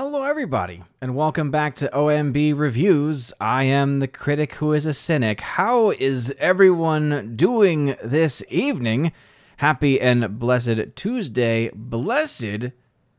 Hello, everybody, and welcome back to OMB Reviews. I am the critic who is a cynic. How is everyone doing this evening? Happy and blessed Tuesday, blessed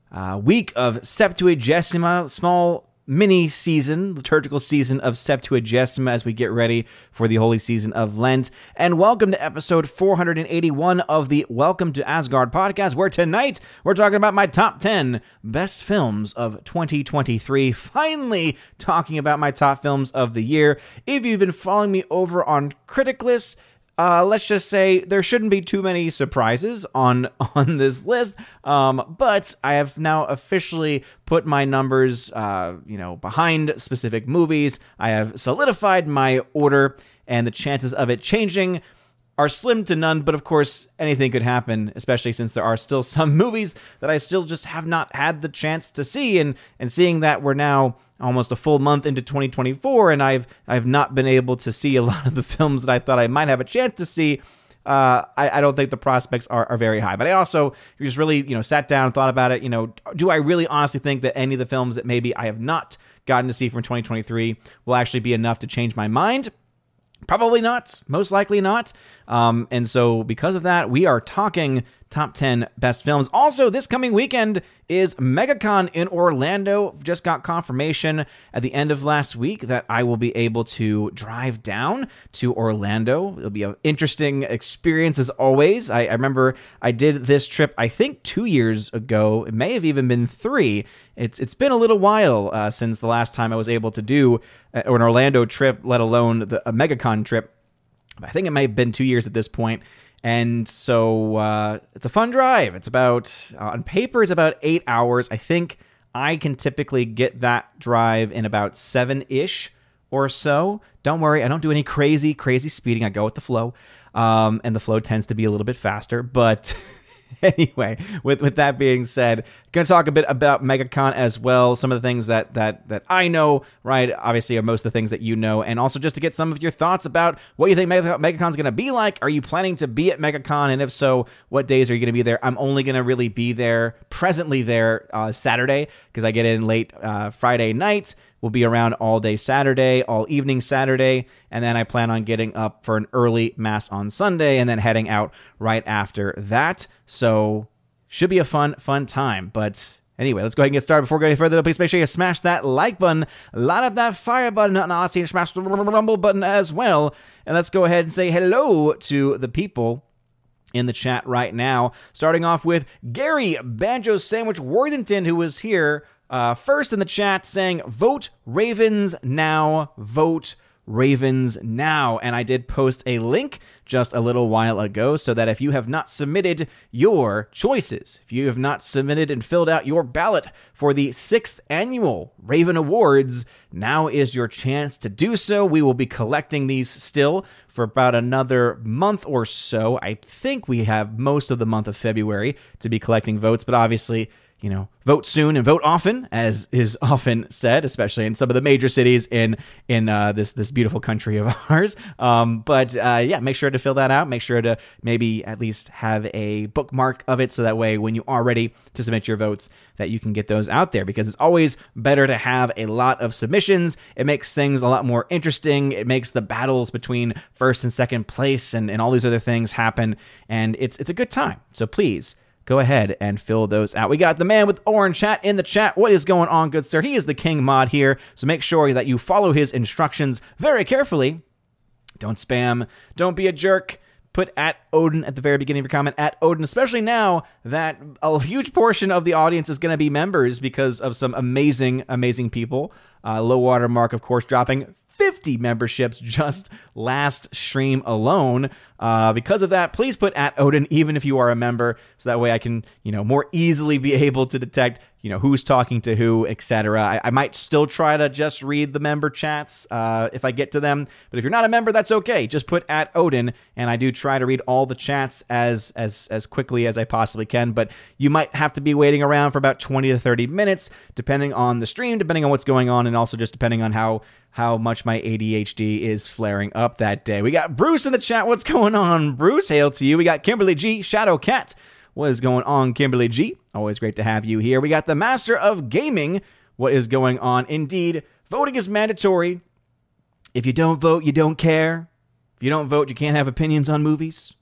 uh, week of Septuagesima, small mini season, liturgical season of Septuagesima as we get ready for the holy season of Lent. And welcome to episode 481 of the Welcome to Asgard podcast, where tonight we're talking about my top 10 best films of 2023. Finally, talking about my top films of the year. If you've been following me over on Criticlist, uh, let's just say there shouldn't be too many surprises on on this list. Um, but I have now officially put my numbers, uh, you know, behind specific movies. I have solidified my order, and the chances of it changing are slim to none, but of course, anything could happen, especially since there are still some movies that I still just have not had the chance to see. And, and seeing that we're now almost a full month into 2024, and I've, I've not been able to see a lot of the films that I thought I might have a chance to see. Uh, I, I, don't think the prospects are, are very high. But I also just really, you know, sat down and thought about it. You know, do I really honestly think that any of the films that maybe I have not gotten to see from 2023 will actually be enough to change my mind? Probably not. Most likely not. Um, and so, because of that, we are talking top 10 best films. Also, this coming weekend is MegaCon in Orlando. Just got confirmation at the end of last week that I will be able to drive down to Orlando. It'll be an interesting experience as always. I, I remember I did this trip, I think, two years ago. It may have even been three. It's it's been a little while uh, since the last time I was able to do uh, an Orlando trip, let alone the, a MegaCon trip. I think it may have been two years at this point. And so uh, it's a fun drive. It's about, uh, on paper, it's about eight hours. I think I can typically get that drive in about seven ish or so. Don't worry, I don't do any crazy, crazy speeding. I go with the flow. Um, and the flow tends to be a little bit faster, but. anyway, with with that being said, going to talk a bit about MegaCon as well. Some of the things that that that I know, right? Obviously, are most of the things that you know, and also just to get some of your thoughts about what you think MegaCon's going to be like. Are you planning to be at MegaCon, and if so, what days are you going to be there? I'm only going to really be there, presently there, uh, Saturday because I get in late uh, Friday night. We'll be around all day Saturday, all evening Saturday, and then I plan on getting up for an early mass on Sunday and then heading out right after that. So, should be a fun, fun time. But Anyway, let's go ahead and get started. Before going any further, please make sure you smash that like button, light up that fire button, and honestly, smash the rumble button as well. And let's go ahead and say hello to the people in the chat right now. Starting off with Gary Banjo Sandwich Worthington, who was here uh, first in the chat saying, vote Ravens now, vote Ravens now. And I did post a link just a little while ago so that if you have not submitted your choices, if you have not submitted and filled out your ballot for the sixth annual Raven Awards, now is your chance to do so. We will be collecting these still for about another month or so. I think we have most of the month of February to be collecting votes, but obviously, you know, vote soon and vote often, as is often said, especially in some of the major cities in in uh, this this beautiful country of ours. Um, but uh, yeah, make sure to fill that out. Make sure to maybe at least have a bookmark of it, so that way when you are ready to submit your votes, that you can get those out there. Because it's always better to have a lot of submissions. It makes things a lot more interesting. It makes the battles between first and second place and, and all these other things happen, and it's it's a good time. So please go ahead and fill those out. We got the man with orange chat in the chat. What is going on, good sir? He is the king mod here, so make sure that you follow his instructions very carefully. Don't spam, don't be a jerk. Put at Odin at the very beginning of your comment, at Odin, especially now that a huge portion of the audience is going to be members because of some amazing, amazing people. Uh, low water mark, of course, dropping 50 memberships just last stream alone. Uh, because of that, please put at Odin even if you are a member, so that way I can, you know, more easily be able to detect, you know, who's talking to who, etc. I, I, might still try to just read the member chats uh, if I get to them, but if you're not a member, that's okay. Just put at Odin, and I do try to read all the chats as as as quickly as I possibly can. But you might have to be waiting around for about 20 to 30 minutes, depending on the stream, depending on what's going on, and also just depending on how how much my ADHD is flaring up that day. We got Bruce in the chat. What's going on, Bruce? Hail to you. We got Kimberly G, Shadow Cat. What is going on, Kimberly G? Always great to have you here. We got the Master of Gaming. what is going on. Indeed, voting is mandatory. If you don't vote, you don't care. If you don't vote, you can't have opinions on movies.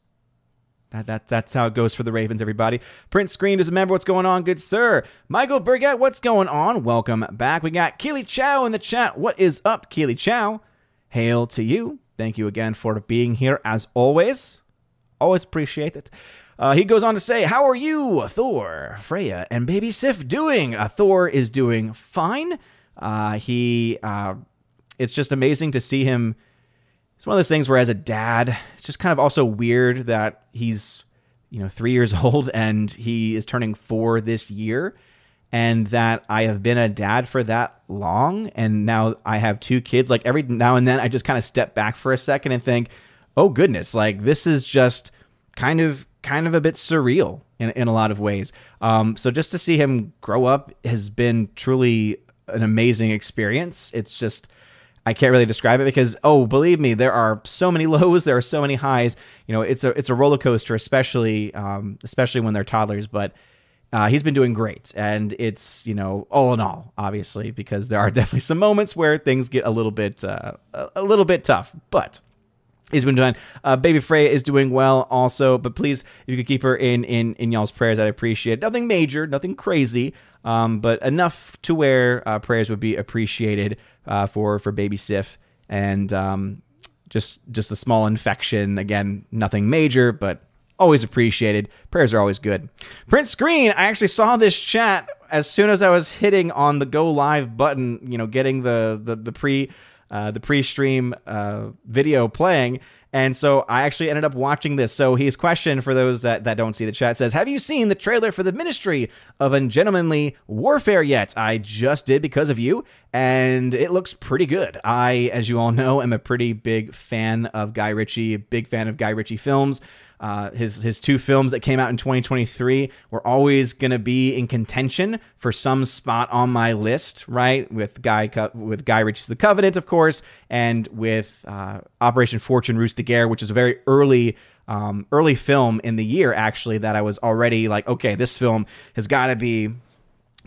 That, that, that's how it goes for the Ravens, everybody. Prince Screen is a member. what's going on, good sir. Michael Burgett, what's going on? Welcome back. We got Keely Chow in the chat. What is up, Keely Chow? Hail to you. Thank you again for being here as always. Always appreciate it. Uh, he goes on to say, How are you, Thor, Freya, and baby Sif doing? Uh, Thor is doing fine. Uh, he, uh, it's just amazing to see him. It's one of those things where, as a dad, it's just kind of also weird that he's, you know, three years old and he is turning four this year, and that I have been a dad for that long, and now I have two kids. Like every now and then, I just kind of step back for a second and think, "Oh goodness, like this is just." kind of kind of a bit surreal in, in a lot of ways. Um, so just to see him grow up has been truly an amazing experience. It's just I can't really describe it because oh, believe me, there are so many lows, there are so many highs. You know, it's a it's a roller coaster, especially um, especially when they're toddlers. But uh, he's been doing great, and it's you know all in all, obviously, because there are definitely some moments where things get a little bit uh, a little bit tough, but Been doing. Uh, Baby Freya is doing well also, but please, if you could keep her in in in y'all's prayers, I'd appreciate. It. Nothing major, nothing crazy, um, but enough to where uh, prayers would be appreciated uh, for for Baby Sif, and um, just just a small infection. Again, nothing major, but always appreciated. Prayers are always good. Prince Screen, I actually saw this chat as soon as I was hitting on the go live button. You know, getting the the the pre uh, the pre-stream uh, video playing. And so I actually ended up watching this. So his question for those that, that don't see the chat says, Have you seen the trailer for the Ministry of Ungentlemanly Warfare yet? I just did because of you, and it looks pretty good. I, as you all know, am a pretty big fan of Guy Ritchie, big fan of Guy Ritchie films. Uh, his his two films that came out in 2023 were always going to be in contention for some spot on my list, right? With Guy with Guy Ritchie's The Covenant, of course, and with uh, Operation Fortune Ruse de Guerre, which is a very early um, early film in the year actually that I was already like, okay, this film has got to be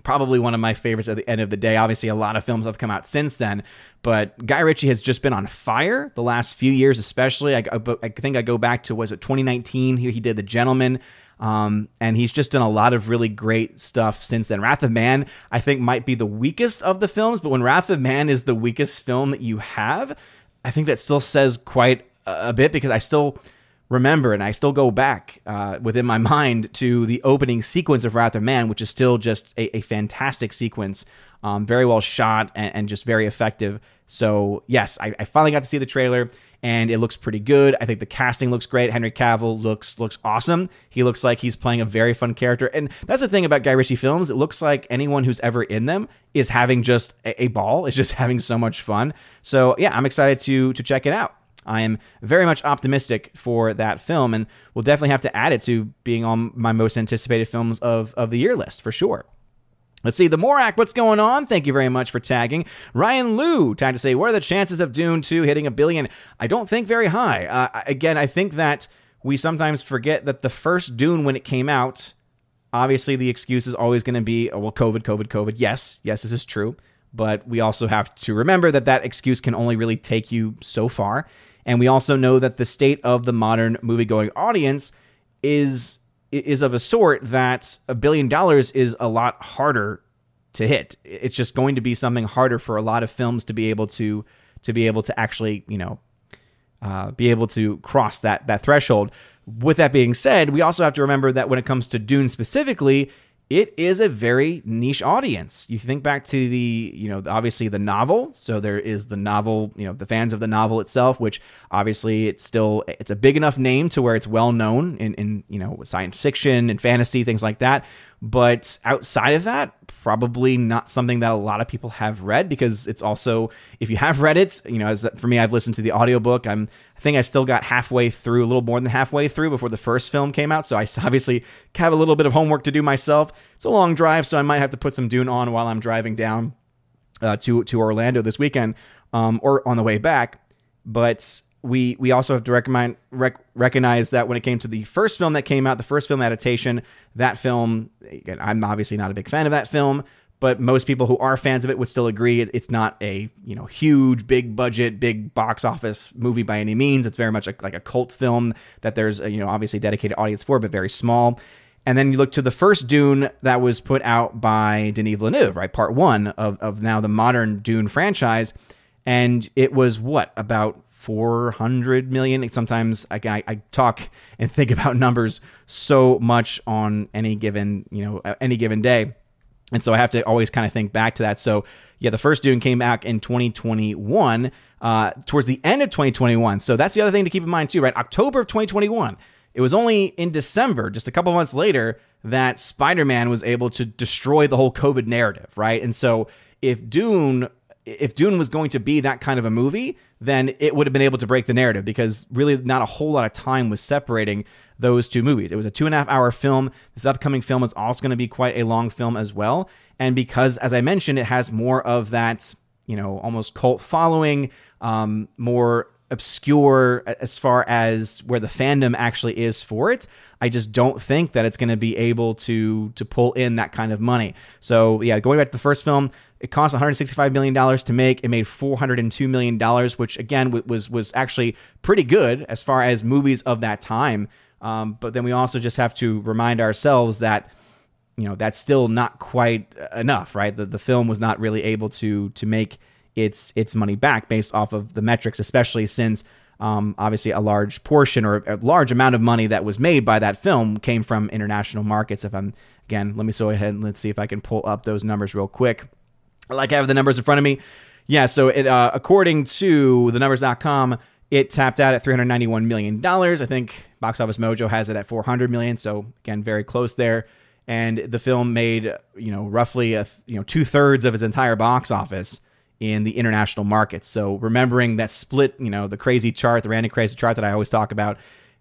probably one of my favorites at the end of the day. Obviously, a lot of films have come out since then, but Guy Ritchie has just been on fire the last few years, especially. I, I think I go back to was it 2019? He, he did The Gentlemen. Um, and he's just done a lot of really great stuff since then. Wrath of Man, I think, might be the weakest of the films, but when Wrath of Man is the weakest film that you have, I think that still says quite a bit because I still remember, and I still go back uh, within my mind to the opening sequence of Wrath of Man, which is still just a, a fantastic sequence, um, very well shot and, and, just very effective. So yes, I, I, finally got to see the trailer, and it looks pretty good. I think the casting looks great. Henry Cavill looks looks awesome. He looks like he's playing a very fun character, and that's the thing about Guy Ritchie films. It looks like anyone who's ever in them is having just a, a ball. Is just having so much fun. So yeah, I'm excited to to check it out. I am very much optimistic for that film, and we'll definitely have to add it to being on my most anticipated films of, of the year list for sure. Let's see, the Morak, what's going on? Thank you very much for tagging. Ryan Liu, time to say, what are the chances of Dune 2 hitting a billion? I don't think very high. Uh, again, I think that we sometimes forget that the first Dune, when it came out, obviously the excuse is always going to be, oh, well, COVID, COVID, COVID. Yes, yes, this is true. But we also have to remember that that excuse can only really take you so far. And we also know that the state of the modern movie-going audience is is of a sort that a billion dollars is a lot harder to hit. It's just going to be something harder for a lot of films to be able to to be able to actually, you know, uh, be able to cross that that threshold. With that being said, we also have to remember that when it comes to Dune specifically, it is a very niche audience. You think back to the, you know, obviously the novel. So there is the novel, you know, the fans of the novel itself, which obviously it's still it's a big enough name to where it's well known in, in you know science fiction and fantasy things like that. But outside of that, probably not something that a lot of people have read because it's also if you have read it, you know, as for me, I've listened to the audiobook. I'm I think I still got halfway through, a little more than halfway through before the first film came out. So I obviously have a little bit of homework to do myself. It's a long drive, so I might have to put some Dune on while I'm driving down uh, to to Orlando this weekend um, or on the way back. But we we also have to recommend, rec- recognize that when it came to the first film that came out, the first film adaptation, that film, again, I'm obviously not a big fan of that film, but most people who are fans of it would still agree it's not a you know huge, big budget, big box office movie by any means. It's very much like, like a cult film that there's a, you know obviously dedicated audience for, but very small. And then you look to the first Dune that was put out by Denis Villeneuve, right? Part one of, of now the modern Dune franchise. And it was what, about 400 million? Sometimes I, I, I talk and think about numbers so much on any given, you know, any given day. And so I have to always kind of think back to that. So, yeah, the first Dune came back in 2021, uh, towards the end of 2021. So that's the other thing to keep in mind, too, right? October of 2021. It was only in December, just a couple months later, that Spider Man was able to destroy the whole COVID narrative, right? And so if Dune if Dune was going to be that kind of a movie, then it would have been able to break the narrative because really not a whole lot of time was separating those two movies. It was a two and a half hour film. This upcoming film is also going to be quite a long film as well. And because, as I mentioned, it has more of that, you know, almost cult following, um, more obscure as far as where the fandom actually is for it. I just don't think that it's going to be able to to pull in that kind of money. So yeah, going back to the first film, it cost 165 million dollars to make. It made 402 million dollars, which again was was actually pretty good as far as movies of that time. Um, but then we also just have to remind ourselves that you know that's still not quite enough, right? The the film was not really able to to make its its money back based off of the metrics, especially since um, obviously a large portion or a large amount of money that was made by that film came from international markets. If I'm again, let me go ahead and let's see if I can pull up those numbers real quick. Like I have the numbers in front of me. Yeah, so it uh, according to the numbers.com, it tapped out at 391 million dollars. I think Box Office Mojo has it at 400 million. So again, very close there. And the film made you know roughly a you know two thirds of its entire box office in the international markets. So remembering that split, you know, the crazy chart, the random crazy chart that I always talk about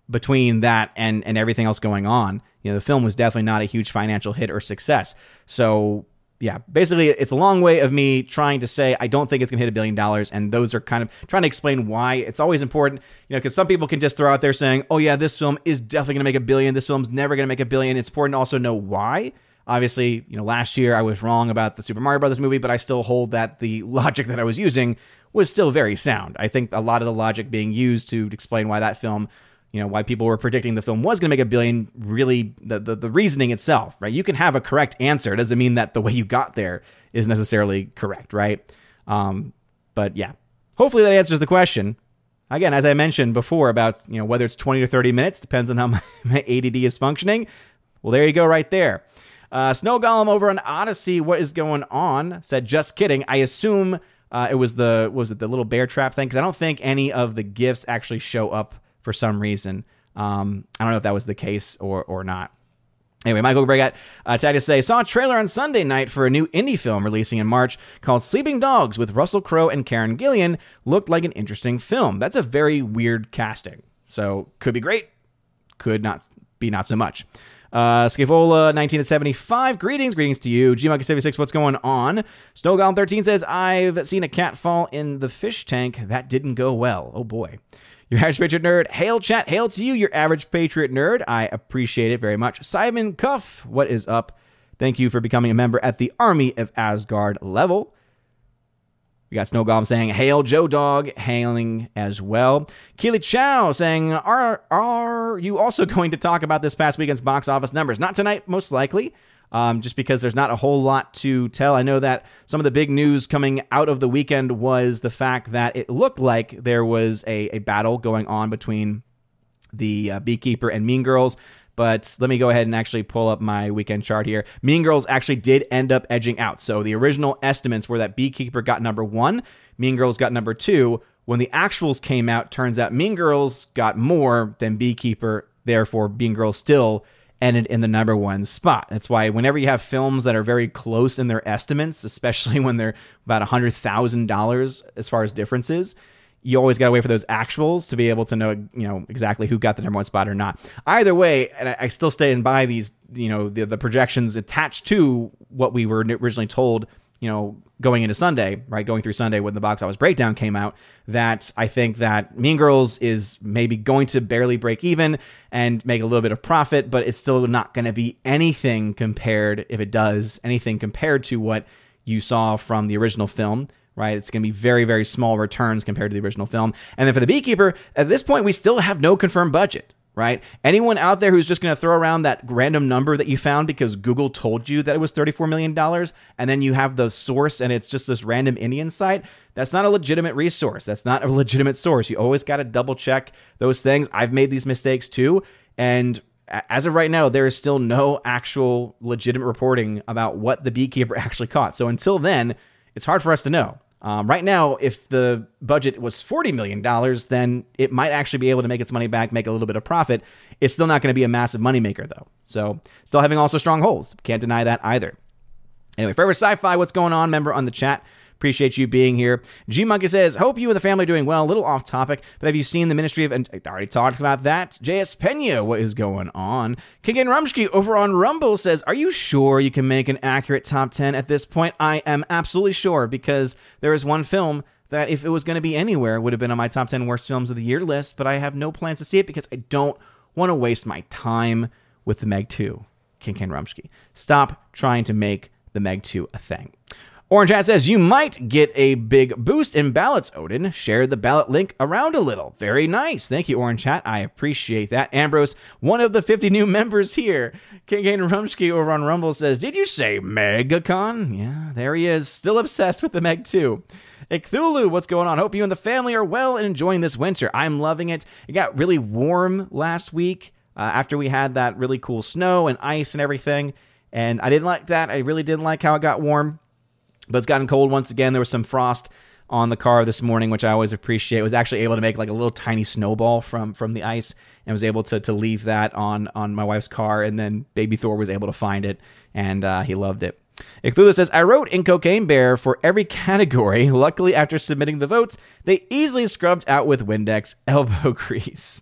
between that and and everything else going on, you know, the film was definitely not a huge financial hit or success. So yeah, basically, it's a long way of me trying to say I don't think it's going to hit a billion dollars, and those are kind of trying to explain why. It's always important, you know, because some people can just throw out there saying, "Oh yeah, this film is definitely going to make a billion. This film's never going to make a billion. It's important to also know why. Obviously, you know, last year I was wrong about the Super Mario Brothers movie, but I still hold that the logic that I was using was still very sound. I think a lot of the logic being used to explain why that film, you know, why people were predicting the film was going to make a billion, really the, the, the reasoning itself, right? You can have a correct answer. It doesn't mean that the way you got there is necessarily correct, right? Um, but yeah, hopefully that answers the question. Again, as I mentioned before about, you know, whether it's 20 or 30 minutes, depends on how my, my ADD is functioning. Well, there you go right there. Uh, Snow Golem over on Odysee what is going on? Said, just kidding. I assume uh, it was the was it the little bear trap thing because I don't think any of the gifts actually show up for some reason. Um, I don't know if that was the case or or not. Anyway, Michael Bregat uh, tagged to say, saw a trailer on Sunday night for a new indie film releasing in March called Sleeping Dogs with Russell Crowe and Karen Gillan. Looked like an interesting film. That's a very weird casting. So could be great, could not be not so much. Uh, Scavola, 1975. Greetings, greetings to you. GMUG76, what's going on? Snowgolem 13 says, I've seen a cat fall in the fish tank. That didn't go well. Oh boy. Your average Patriot nerd, hail chat, hail to you, your average Patriot nerd. I appreciate it very much. Simon Cuff, what is up? Thank you for becoming a member at the Army of Asgard level. We got Snow Golem saying, Hail Joe Dog, hailing as well. Keely Chow saying, are, are you also going to talk about this past weekend's box office numbers? Not tonight, most likely, um, just because there's not a whole lot to tell. I know that some of the big news coming out of the weekend was the fact that it looked like there was a, a battle going on between the uh, Beekeeper and Mean Girls. But let me go ahead and actually pull up my weekend chart here. Mean Girls actually did end up edging out. So the original estimates were that Beekeeper got number one, Mean Girls got number two. When the actuals came out, turns out Mean Girls got more than Beekeeper. Therefore, Mean Girls still ended in the number one spot. That's why whenever you have films that are very close in their estimates, especially when they're about $100,000 as far as differences, you always got to wait for those actuals to be able to know, you know, exactly who got the number one spot or not. Either way, and I, I still stand by these, you know, the, the projections attached to what we were originally told you know, going into Sunday, right, going through Sunday when the box office breakdown came out, that I think that Mean Girls is maybe going to barely break even and make a little bit of profit, but it's still not going to be anything compared, if it does, anything compared to what you saw from the original film right? It's going to be very, very small returns compared to the original film. And then for the Beekeeper, at this point, we still have no confirmed budget, right? Anyone out there who's just going to throw around that random number that you found because Google told you that it was $34 million, and then you have the source and it's just this random Indian site, that's not a legitimate resource. That's not a legitimate source. You always got to double check those things. I've made these mistakes too. And as of right now, there is still no actual legitimate reporting about what the beekeeper actually caught. So until then, it's hard for us to know. Um, right now, if the budget was $40 million, then it might actually be able to make its money back, make a little bit of profit. It's still not going to be a massive moneymaker, though. So, still having also strong holes. Can't deny that either. Anyway, forever sci fi, what's going on? Member on the chat. Appreciate you being here. G Monkey says, Hope you and the family are doing well. A little off topic, but have you seen the Ministry of. And I already talked about that. JS Pena, what is going on? Kigan Rumsky over on Rumble says, Are you sure you can make an accurate top 10 at this point? I am absolutely sure because there is one film that, if it was going to be anywhere, would have been on my top 10 worst films of the year list, but I have no plans to see it because I don't want to waste my time with the Meg 2. King Ken Rumsky. Stop trying to make the Meg 2 a thing. Orange Hat says, You might get a big boost in ballots, Odin. Share the ballot link around a little. Very nice. Thank you, Orange Hat. I appreciate that. Ambrose, one of the 50 new members here. King Kane Rumsky over on Rumble says, Did you say MegaCon? Yeah, there he is. Still obsessed with the Meg 2. Cthulhu, what's going on? Hope you and the family are well and enjoying this winter. I'm loving it. It got really warm last week uh, after we had that really cool snow and ice and everything. And I didn't like that. I really didn't like how it got warm. But it's gotten cold once again. There was some frost on the car this morning, which I always appreciate. Was actually able to make like a little tiny snowball from from the ice, and was able to to leave that on on my wife's car. And then Baby Thor was able to find it, and uh, he loved it. Icthula says, I wrote in Cocaine Bear for every category. Luckily, after submitting the votes, they easily scrubbed out with Windex elbow grease.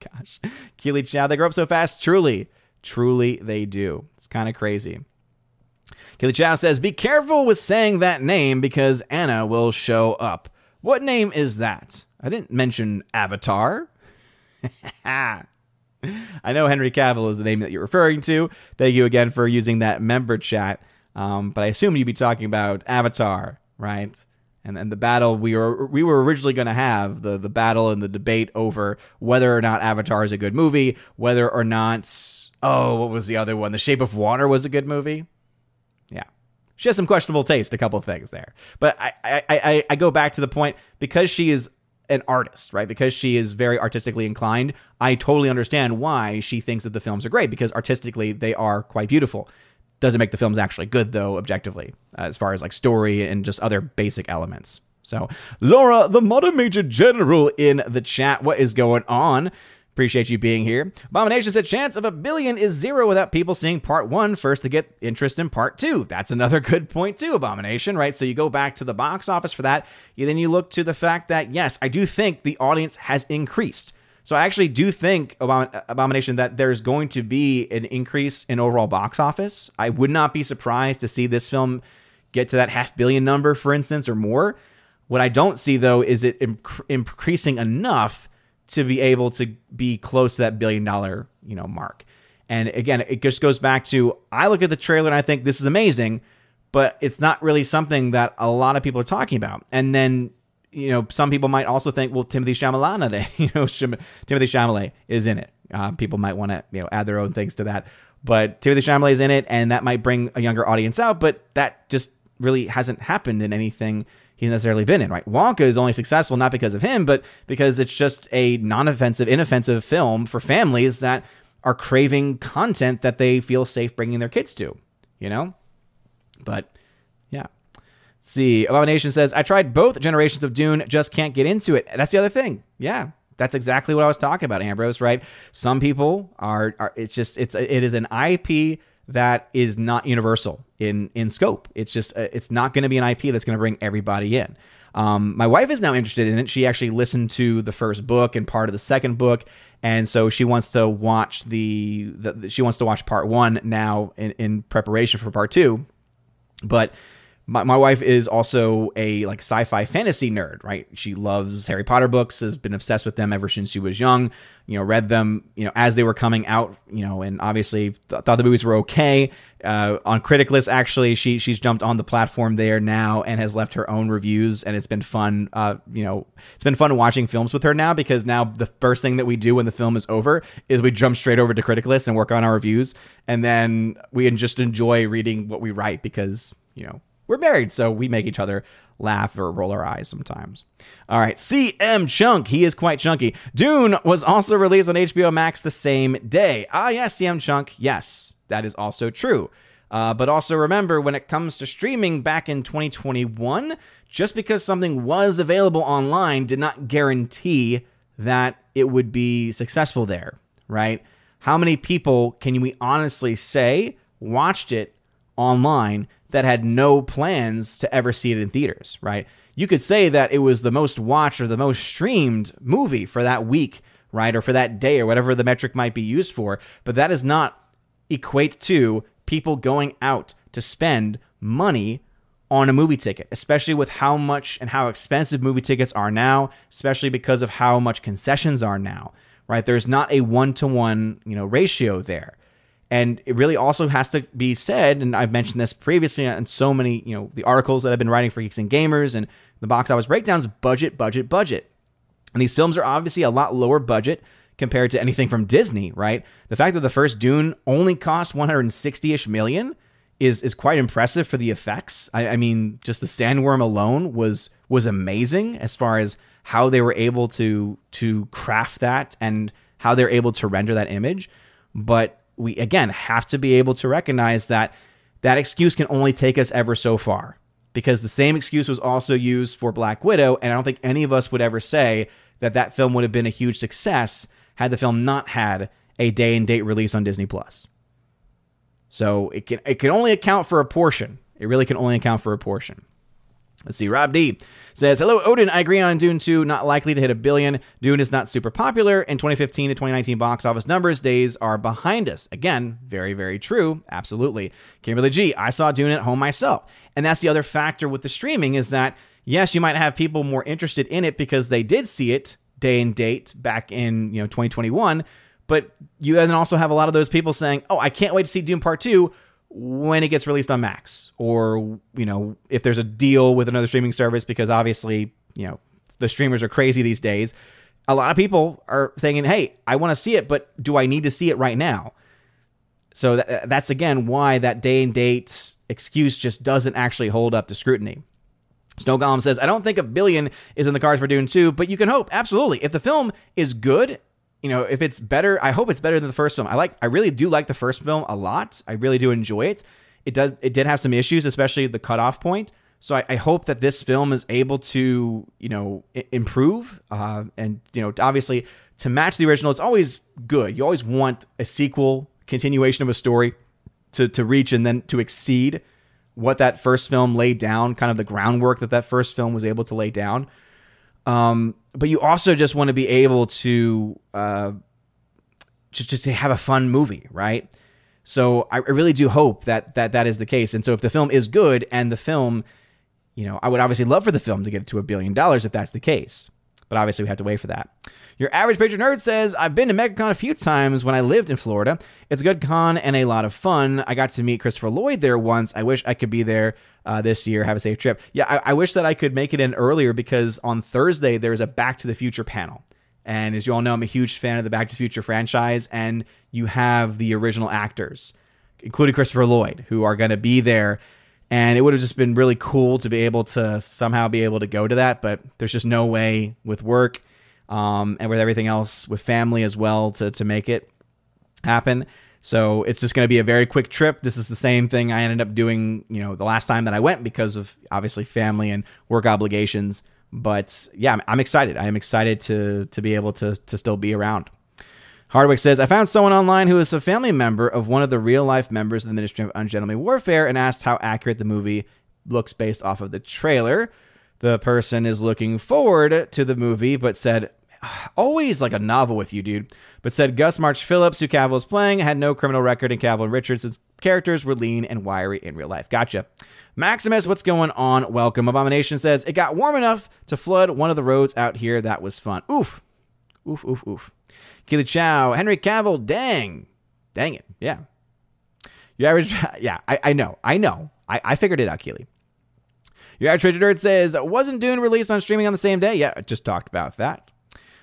Gosh. Keely Chow, they grow up so fast. Truly, truly they do. It's kind of crazy. Kelly Chow says, Be careful with saying that name because Anna will show up. What name is that? I didn't mention Avatar. I know Henry Cavill is the name that you're referring to. Thank you again for using that member chat. Um, but I assume you'd be talking about Avatar, right? And then the battle we were we were originally going to have the the battle and the debate over whether or not Avatar is a good movie, whether or not oh what was the other one? The Shape of Water was a good movie she has some questionable taste, a couple of things there. But I, I, I, I go back to the point because she is an artist, right? Because she is very artistically inclined, I totally understand why she thinks that the films are great because artistically they are quite beautiful. Doesn't make the films actually good though, objectively, uh, as far as like story and just other basic elements. So, Laura, the Modern Major General in the chat, what is going on? Appreciate you being here. Abomination said chance of a billion is zero without people seeing part one first to get interest in part two. That's another good point too, Abomination, right? So you go back to the box office for that. You, then you look to the fact that, yes, I do think the audience has increased. So I actually do think, Abomination, that there's going to be an increase in overall box office. I would not be surprised to see this film get to that half billion number, for instance, or more. What I don't see, though, is it inc- increasing enough to be able to be close to that billion dollar, you know, mark. And again, it just goes back to I look at the trailer and I think this is amazing, but it's not really something that a lot of people are talking about. And then, you know, some people might also think, well, Timothée Chalamet, you know, Timothée Chalamet is in it. Uh, people might want to, you know, add their own things to that. But Timothée Chalamet is in it, and that might bring a younger audience out. But that just really hasn't happened in anything he's necessarily been in, right? Wonka is only successful not because of him, but because it's just a non-offensive, inoffensive film for families that are craving content that they feel safe bringing their kids to, you know? But yeah. Let's see, Abomination says, I tried both generations of Dune, just can't get into it. That's the other thing. Yeah. That's exactly what I was talking about, Ambrose, right? Some people are, are it's just, it's, it is an IP that is not universal in in scope. It's just uh, it's not going to be an IP that's going to bring everybody in. Um, my wife is now interested in it. She actually listened to the first book and part of the second book, and so she wants to watch the, the she wants to watch part one now in, in preparation for part two. But my, my wife is also a like sci-fi fantasy nerd, right? She loves Harry Potter books, has been obsessed with them ever since she was young. You know, read them, you know, as they were coming out, you know, and obviously th- thought the movies were okay. Uh, on Critic List, actually, she she's jumped on the platform there now and has left her own reviews, and it's been fun. Uh, you know, it's been fun watching films with her now because now the first thing that we do when the film is over is we jump straight over to Critic List and work on our reviews, and then we just enjoy reading what we write because you know we're married, so we make each other laugh or roll our eyes sometimes. All right, CM Chunk, he is quite chunky. Dune was also released on HBO Max the same day. Ah, yes, CM Chunk, yes, that is also true. Uh, but also remember, when it comes to streaming back in 2021, just because something was available online did not guarantee that it would be successful there, right? How many people can we honestly say watched it online that had no plans to ever see it in theaters, right? You could say that it was the most watched or the most streamed movie for that week, right? Or for that day or whatever the metric might be used for, but that does not equate to people going out to spend money on a movie ticket, especially with how much and how expensive movie tickets are now, especially because of how much concessions are now, right? There's not a one to one, you know, ratio there. And it really also has to be said, and I've mentioned this previously in so many, you know, the articles that I've been writing for Geeks and Gamers and the box office breakdowns, budget, budget, budget. And these films are obviously a lot lower budget compared to anything from Disney, right? The fact that the first Dune only cost 160-ish million is is quite impressive for the effects. I, I mean, just the sandworm alone was was amazing as far as how they were able to to craft that and how they're able to render that image. But we again have to be able to recognize that that excuse can only take us ever so far because the same excuse was also used for Black Widow and I don't think any of us would ever say that that film would have been a huge success had the film not had a day and date release on Disney Plus. So it can it can only account for a portion. It really can only account for a portion. Let's see. Rob D says, Hello, Odin. I agree on Dune 2, not likely to hit a billion. Dune is not super popular. In 2015 to 2019 box office numbers, days are behind us. Again, very, very true. Absolutely. Kimberly G, I saw Dune at home myself. And that's the other factor with the streaming is that, yes, you might have people more interested in it because they did see it day and date back in, you know, 2021. But you then also have a lot of those people saying, Oh, I can't wait to see Dune Part 2 when it gets released on Max or you know if there's a deal with another streaming service because obviously you know the streamers are crazy these days a lot of people are thinking hey I want to see it but do I need to see it right now so that, that's again why that day and date excuse just doesn't actually hold up to scrutiny Snow Golem says, I don't think a billion is in the cards for Dune 2, but you can hope. Absolutely. If the film is good you know, if it's better, I hope it's better than the first film. I like, I really do like the first film a lot. I really do enjoy it. It does, it did have some issues, especially the cutoff point. So I, I hope that this film is able to, you know, I- improve. Uh, and you know, obviously to match the original, it's always good. You always want a sequel, continuation of a story, to to reach and then to exceed what that first film laid down, kind of the groundwork that that first film was able to lay down. Um, but you also just want to be able to uh, just just to have a fun movie, right? So I really do hope that that that is the case. And so if the film is good and the film, you know, I would obviously love for the film to get to a billion dollars if that's the case. But obviously we have to wait for that. Your average patron nerd says, I've been to MegaCon a few times when I lived in Florida. It's a good con and a lot of fun. I got to meet Christopher Lloyd there once. I wish I could be there uh, this year. Have a safe trip. Yeah, I, I wish that I could make it in earlier because on Thursday there's a Back to the Future panel. And as you all know, I'm a huge fan of the Back to the Future franchise, and you have the original actors, including Christopher Lloyd, who are going to be there. And it would have just been really cool to be able to somehow be able to go to that, but there's just no way with work um, and with everything else, with family as well, to, to make it happen. So it's just going to be a very quick trip. This is the same thing I ended up doing, you know, the last time that I went because of obviously family and work obligations. But yeah, I'm, I'm excited. I am excited to to be able to to still be around. Hardwick says, I found someone online who is a family member of one of the real life members of the Ministry of Ungentlemanly Warfare and asked how accurate the movie looks based off of the trailer. The person is looking forward to the movie, but said, ah, always like a novel with you, dude. But said Gus March-Phillipps, who Cavill is playing, had no criminal record, and Cavill and Ritchson's characters were lean and wiry in real life. Gotcha. Maximus, what's going on? Welcome. Abomination says, It got warm enough to flood one of the roads out here. That was fun. Oof. Oof, oof, oof. Keely Chow, Henry Cavill, dang. Dang it. Yeah. Your average, yeah, I, I know. I know. I, I figured it out, Keely. Your average Nerd says, Wasn't Dune released on streaming on the same day? Yeah, I just talked about that.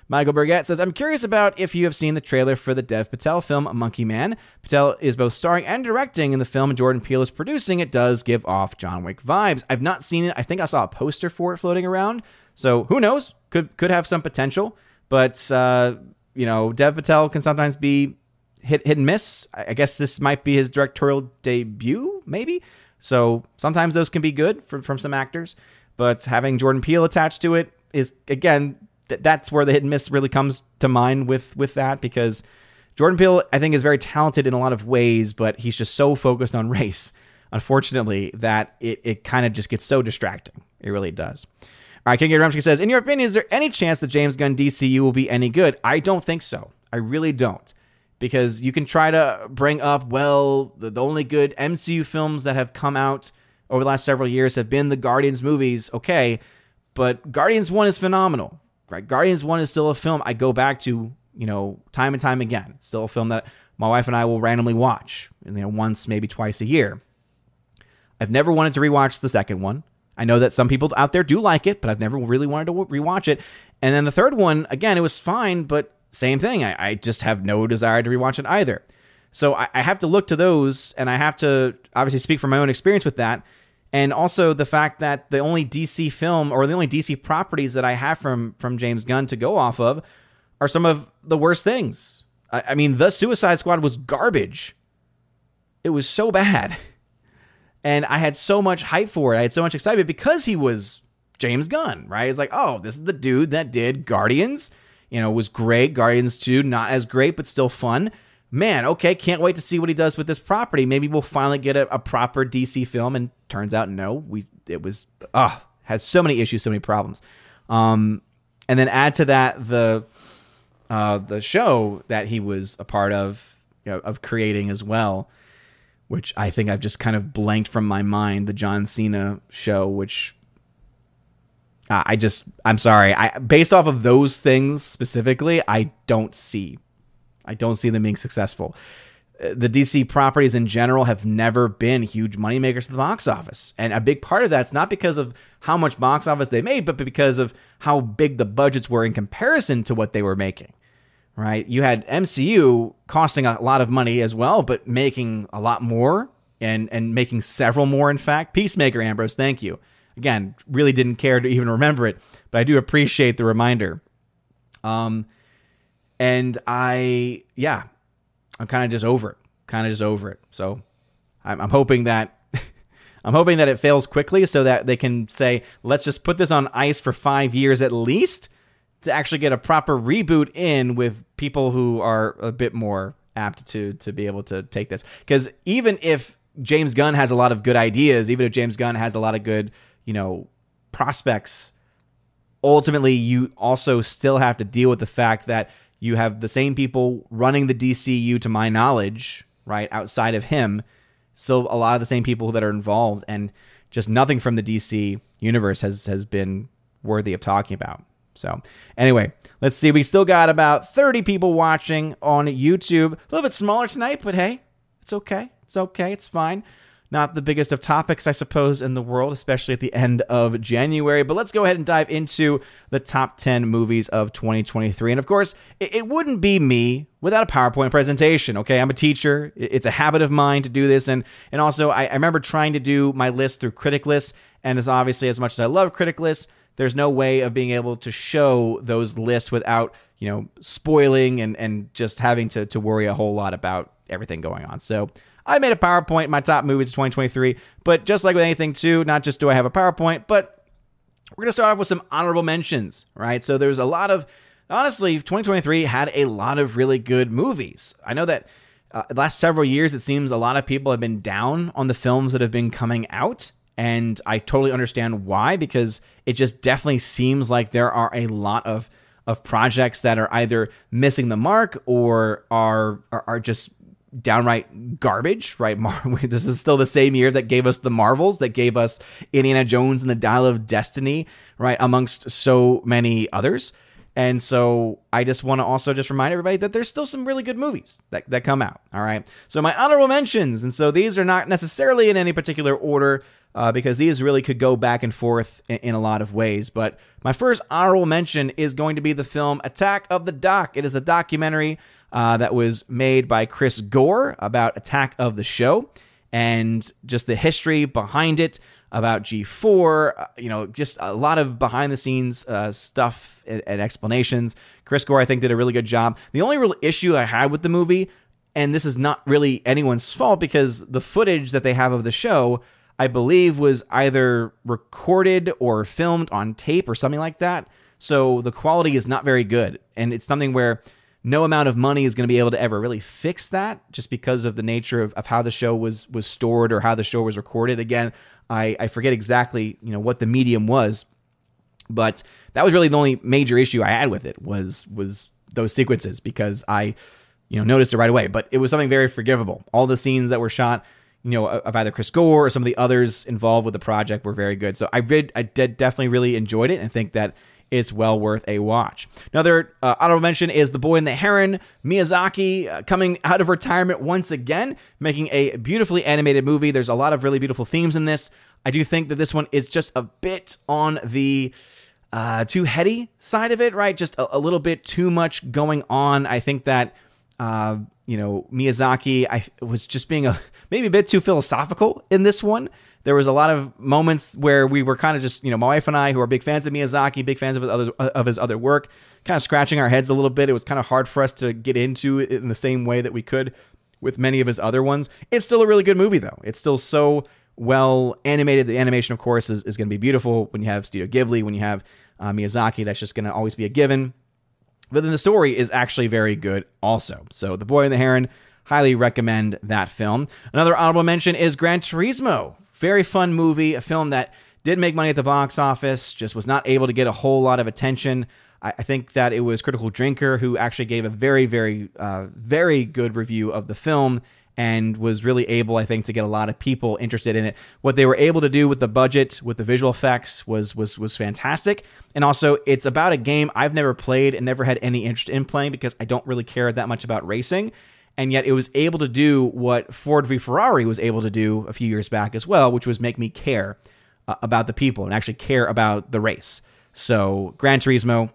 Michael Burgett says, I'm curious about if you have seen the trailer for the Dev Patel film Monkey Man. Patel is both starring and directing in the film, Jordan Peele is producing. It does give off John Wick vibes. I've not seen it. I think I saw a poster for it floating around. So who knows? Could could have some potential. But uh, you know, Dev Patel can sometimes be hit hit and miss. I guess this might be his directorial debut, maybe. So sometimes those can be good from from some actors. But having Jordan Peele attached to it is again th- that's where the hit and miss really comes to mind with with that because Jordan Peele I think is very talented in a lot of ways, but he's just so focused on race, unfortunately, that it it kind of just gets so distracting. It really does. Right, King Ramsky says, in your opinion, is there any chance that James Gunn DCU will be any good? I don't think so. I really don't. Because you can try to bring up, well, the, the only good MCU films that have come out over the last several years have been the Guardians movies. Okay, but Guardians 1 is phenomenal right? Guardians 1 is still a film I go back to, you know, time and time again. It's still a film that my wife and I will randomly watch, you know, once, maybe twice a year. I've never wanted to rewatch the second one. I know that some people out there do like it, but I've never really wanted to rewatch it. And then the third one, again, it was fine, but same thing. I, I just have no desire to rewatch it either. So I, I have to look to those, and I have to obviously speak from my own experience with that and also the fact that the only DC film or the only DC properties that I have from from James Gunn to go off of are some of the worst things. I, I mean, the Suicide Squad was garbage. It was so bad, and I had so much hype for it. I had so much excitement because he was James Gunn, right? It's like, oh, this is the dude that did Guardians. You know, was great. Guardians 2, not as great, but still fun man, okay, can't wait to see what he does with this property. Maybe we'll finally get a, a proper DC film. And turns out, no, we it was ah has so many issues, so many problems. Um, and then add to that the uh, the show that he was a part of you know, of creating as well, which I think I've just kind of blanked from my mind. The John Cena show, which uh, I just I'm sorry, I based off of those things specifically, I don't see I don't see them being successful. The DC properties in general have never been huge moneymakers to the box office. And a big part of that's not because of how much box office they made, but because of how big the budgets were in comparison to what they were making. Right? You had MCU costing a lot of money as well, but making a lot more and and making several more in fact. Peacemaker Ambrose, thank you. Again, really didn't care to even remember it, but I do appreciate the reminder. Um and I, yeah, I'm kind of just over it. Kind of just over it. So I'm, I'm hoping that I'm hoping that it fails quickly so that they can say, let's just put this on ice for five years at least to actually get a proper reboot in with people who are a bit more apt to to be able to take this. Because even if James Gunn has a lot of good ideas, even if James Gunn has a lot of good, you know, prospects, ultimately you also still have to deal with the fact that you have the same people running the DCU, to my knowledge, right outside of him. Still, a lot of the same people that are involved, and just nothing from the DC universe has has been worthy of talking about. So, anyway, let's see. We still got about 30 people watching on YouTube. A little bit smaller tonight, but hey, it's okay. It's okay. It's fine. Not the biggest of topics, I suppose, in the world, especially at the end of January. But let's go ahead and dive into the top 10 movies of 2023. And of course, it, wouldn't be me without a PowerPoint presentation. Okay, I'm a teacher. It's a habit of mine to do this. And, and also, I, I remember trying to do my list through Critic List. And as obviously, as much as I love Critic List, there's no way of being able to show those lists without you know spoiling and and just having to to worry a whole lot about everything going on so I made a PowerPoint, my top movies of 2023. But just like with anything, too, not just do I have a PowerPoint, but we're to start off with some honorable mentions, right? So there's a lot of, honestly, 2023 had a lot of really good movies. I know that uh, last several years, it seems a lot of people have been down on the films that have been coming out. And I totally understand why, because it just definitely seems like there are a lot of of projects that are either missing the mark or are are, are just downright garbage, right? this is still the same year that gave us the Marvels, that gave us Indiana Jones and the Dial of Destiny, right? Amongst so many others. And so I just want to also just remind everybody that there's still some really good movies that, that come out. All right. So my honorable mentions, and so these are not necessarily in any particular order uh, because these really could go back and forth in, in, a lot of ways. But my first honorable mention is going to be the film Attack of the Doc. It is a documentary uh, that was made by Chris Gore about Attack of the Show and just the history behind it about G4, uh, you know, just a lot of behind the scenes uh, stuff and, and, explanations. Chris Gore, I think, did a really good job. The only real issue I had with the movie, and this is not really anyone's fault because the footage that they have of the show, I believe, was either recorded or filmed on tape or something like that. So the quality is not very good. And it's something where no amount of money is going to be able to ever really fix that just because of the nature of, of how the show was was stored or how the show was recorded again I, I forget exactly you know what the medium was, but that was really the only major issue I had with it was was those sequences because I you know noticed it right away. But it was something very forgivable. All the scenes that were shot, you know, of either Chris Gore or some of the others involved with the project were very good. So I did I did definitely really enjoyed it and think that it's well worth a watch. Another uh, honorable mention is The Boy and the Heron. Miyazaki uh, coming out of retirement once again, making a beautifully animated movie. There's a lot of really beautiful themes in this. I do think that this one is just a bit on the uh, too heady side of it, right? Just a, a, little bit too much going on. I think that uh, you know Miyazaki I was just being a maybe a bit too philosophical in this one. There was a lot of moments where we were kind of just, you know, my wife and I, who are big fans of Miyazaki, big fans of his other of his other work, kind of scratching our heads a little bit. It was kind of hard for us to get into it in the same way that we could with many of his other ones. It's still a really good movie, though. It's still so well animated. The animation, of course, is, is going to be beautiful when you have Studio Ghibli, when you have uh, Miyazaki. That's just going to always be a given. But then the story is actually very good, also. So, The Boy and the Heron, highly recommend that film. Another honorable mention is Gran Turismo very fun movie, a film that did make money at the box office, just was not able to get a whole lot of attention. I, think that it was Critical Drinker who actually gave a very, very, uh, very good review of the film and was really able, I think, to get a lot of people interested in it. What they were able to do with the budget, with the visual effects, was was was fantastic. And also, it's about a game I've never played and never had any interest in playing because I don't really care that much about racing and yet it was able to do what Ford v Ferrari was able to do a few years back as well, which was make me care uh, about the people and actually care about the race. So, Gran Turismo,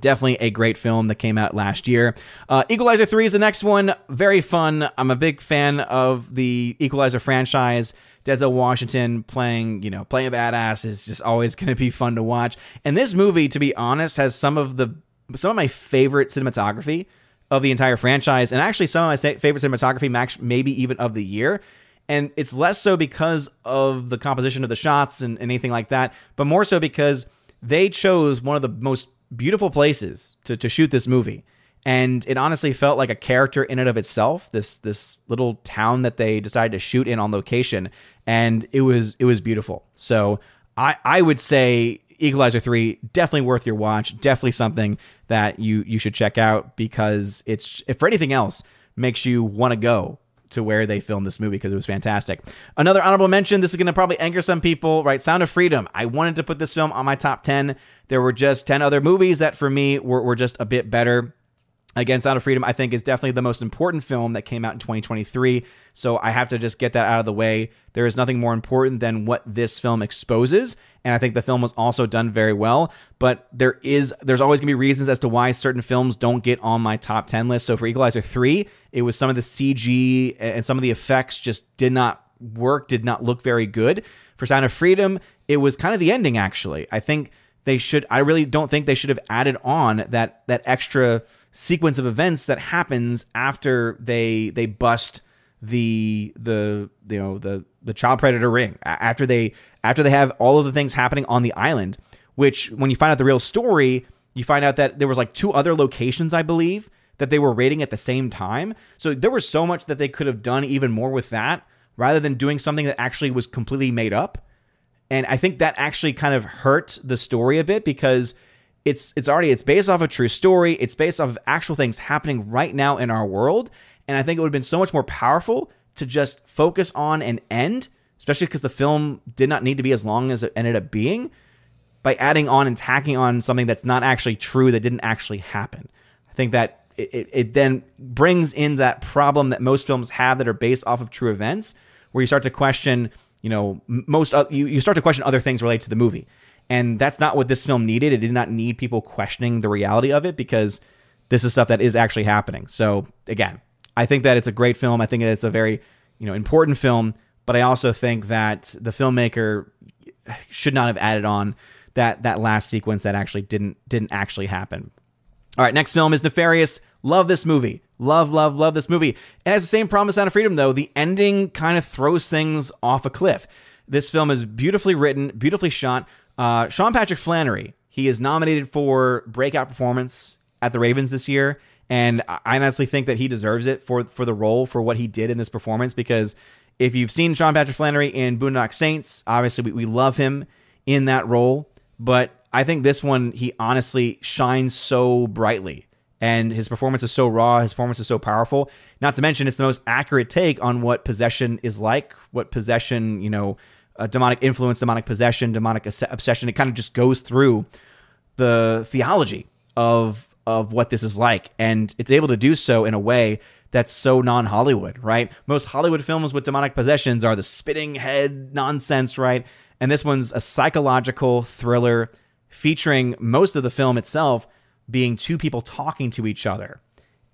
definitely a great film that came out last year. Uh, Equalizer 3 is the next one. Very fun. I'm a big fan of the Equalizer franchise. Denzel Washington playing, you know, playing a badass is just always going to be fun to watch. And this movie, to be honest, has some of the some of my favorite cinematography of the entire franchise, and actually some of my favorite cinematography, maybe even of the year. And it's less so because of the composition of the shots and, and anything like that, but more so because they chose one of the most beautiful places to, to shoot this movie. And it honestly felt like a character in and of itself. This this little town that they decided to shoot in on location, and it was it was beautiful. So I I would say Equalizer 3 definitely worth your watch. Definitely something that you you should check out because it's if for anything else makes you want to go to where they filmed this movie because it was fantastic. Another honorable mention, this is going to probably anger some people, right? Sound of Freedom. I wanted to put this film on my top 10. There were just 10 other movies that for me were, were just a bit better. Again, Sound of Freedom, I think, is definitely the most important film that came out in 2023. So I have to just get that out of the way. There is nothing more important than what this film exposes. And I think the film was also done very well. But there is there's always gonna be reasons as to why certain films don't get on my top 10 list. So for Equalizer 3, it was some of the CG and some of the effects just did not work, did not look very good. For Sound of Freedom, it was kind of the ending, actually. I think they should I really don't think they should have added on that that extra sequence of events that happens after they they bust the the you know the the child predator ring after they after they have all of the things happening on the island which when you find out the real story you find out that there was like two other locations i believe that they were raiding at the same time. So there was so much that they could have done even more with that rather than doing something that actually was completely made up and i think that actually kind of hurt the story a bit because it's it's already it's based off a true story. It's based off of actual things happening right now in our world. And I think it would have been so much more powerful to just focus on an end, especially because the film did not need to be as long as it ended up being, by adding on and tacking on something that's not actually true, that didn't actually happen. I think that it, it then brings in that problem that most films have that are based off of true events, where you start to question, you know, most uh, you, you start to question other things related to the movie. And that's not what this film needed. It did not need people questioning the reality of it because this is stuff that is actually happening. So again, I think that it's a great film. I think that it's a very, you know, important film, but I also think that the filmmaker should not have added on that that last sequence that actually didn't didn't actually happen. All right, next film is Nefarious. Love this movie. Love, love, love this movie. It has the same promise Sound of Freedom, though. The ending kind of throws things off a cliff. This film is beautifully written, beautifully shot. Uh, Sean Patrick Flanery, he is nominated for breakout performance at the Ravens this year, and I honestly think that he deserves it for for the role for what he did in this performance. Because if you've seen Sean Patrick Flanery in Boondock Saints, obviously we, we love him in that role, but I think this one he honestly shines so brightly and his performance is so raw, his performance is so powerful. Not to mention, it's the most accurate take on what possession is like, what possession, you know, demonic influence, demonic possession, demonic obsession. It kind of just goes through the theology of of what this is like, and it's able to do so in a way that's so non Hollywood, right? Most Hollywood films with demonic possessions are the spitting head nonsense, right? And this one's a psychological thriller featuring most of the film itself being two people talking to each other.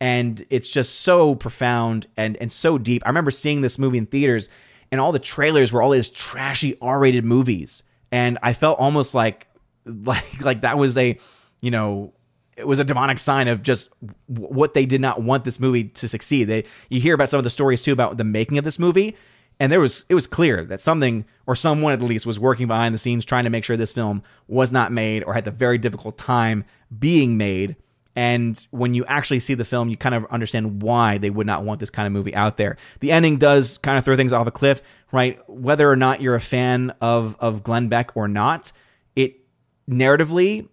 And it's just so profound and, and so deep. I remember seeing this movie in theaters, and all the trailers were all these trashy R-rated movies, and I felt almost like like like that was a you know it was a demonic sign of just what they did not want this movie to succeed. They you hear about some of the stories too about the making of this movie, and there was it was clear that something or someone at least was working behind the scenes trying to make sure this film was not made or had the very difficult time being made. And when you actually see the film you kind of understand why they would not want this kind of movie out there. The ending does kind of throw things off a cliff right? Whether or not you're a fan of of glenn beck or not it narratively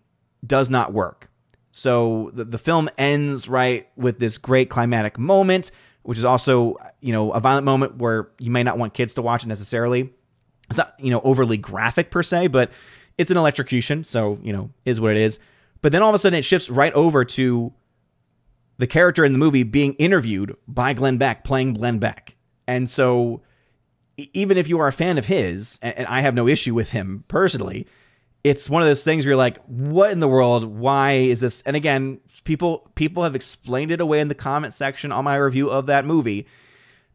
does not work. So the, the film ends right with this great climatic moment which is also you know a violent moment where you may not want kids to watch it necessarily. It's not you know overly graphic per se, but it's an electrocution, so you know is what it is. But then all of a sudden it shifts right over to the character in the movie being interviewed by Glenn Beck, playing Glenn Beck, and so even if you are a fan of his, and I have no issue with him personally, it's one of those things where you're like, what in the world? Why is this? And again, people people have explained it away in the comment section on my review of that movie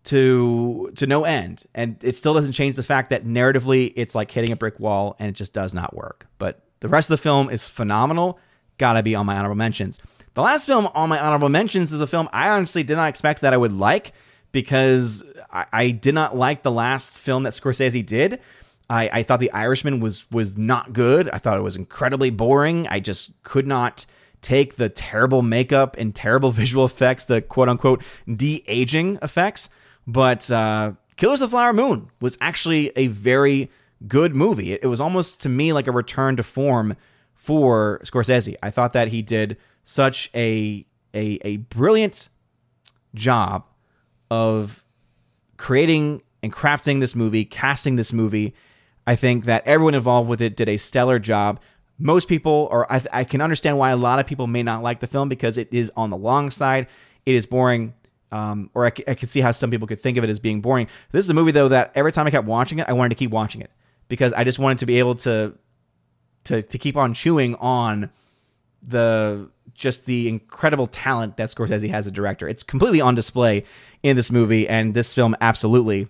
to to no end. And it still doesn't change the fact that narratively it's like hitting a brick wall and it just does not work. But the rest of the film is phenomenal. Gotta be on my honorable mentions. The last film on my honorable mentions is a film I honestly did not expect that I would like because I, I did not like the last film that Scorsese did. I, I thought The Irishman was was not good. I thought it was incredibly boring. I just could not take the terrible makeup and terrible visual effects, the quote unquote de aging effects. But uh, Killers of the Flower Moon was actually a very good movie. It, it was almost to me like a return to form for Scorsese. I thought that he did such a a, a brilliant job of creating and crafting this movie, casting this movie, I think that everyone involved with it did a stellar job. Most people, or I, I can understand why a lot of people may not like the film because it is on the long side. It is boring. Um, or I, I can see how some people could think of it as being boring. This is a movie though that every time I kept watching it, I wanted to keep watching it because I just wanted to be able to to to keep on chewing on the just the incredible talent that Scorsese has as a director. It's completely on display in this movie, and this film absolutely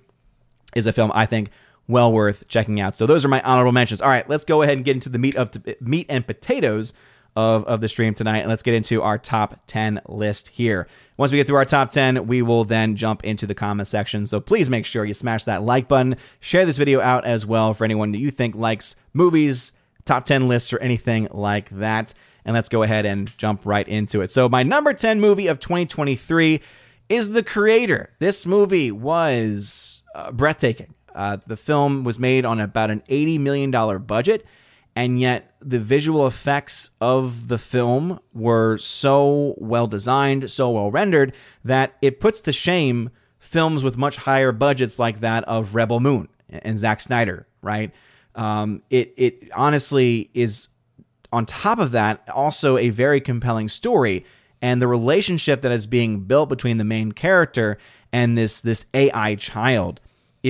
is a film I think well worth checking out. So those are my honorable mentions. All right, let's go ahead and get into the meat of meat and potatoes of, of the stream tonight, and let's get into our top 10 list here. Once we get through our top 10, we will then jump into the comment section. So please make sure you smash that like button, share this video out as well for anyone that you think likes movies, top 10 lists, or anything like that. And let's go ahead and jump right into it. So my number 10 movie of 2023 is The Creator. This movie was uh, breathtaking. Uh, the film was made on about an $80 million budget, and yet the visual effects of the film were so well designed, so well rendered that it puts to shame films with much higher budgets like that of Rebel Moon and Zack Snyder, right? Um, it it honestly is on top of that also a very compelling story and the relationship that is being built between the main character and this this AI child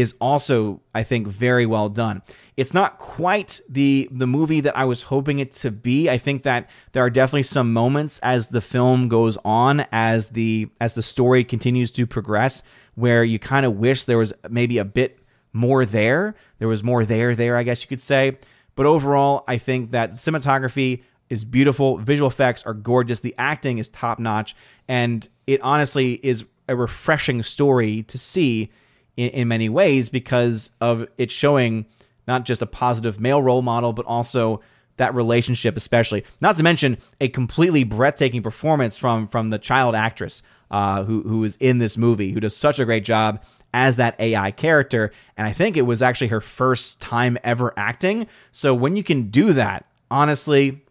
is also I think very well done. It's not quite the the movie that I was hoping it to be. I think that there are definitely some moments as the film goes on as the as the story continues to progress where you kind of wish there was maybe a bit more there. There was more there there I guess you could say. But overall, I think that cinematography is beautiful, visual effects are gorgeous, the acting is top notch, and it honestly is a refreshing story to see in, in many ways because of it showing not just a positive male role model, but also that relationship, especially. Not to mention a completely breathtaking performance from from the child actress uh, who who is in this movie, who does such a great job as that AI character. And I think it was actually her first time ever acting. So when you can do that, honestly,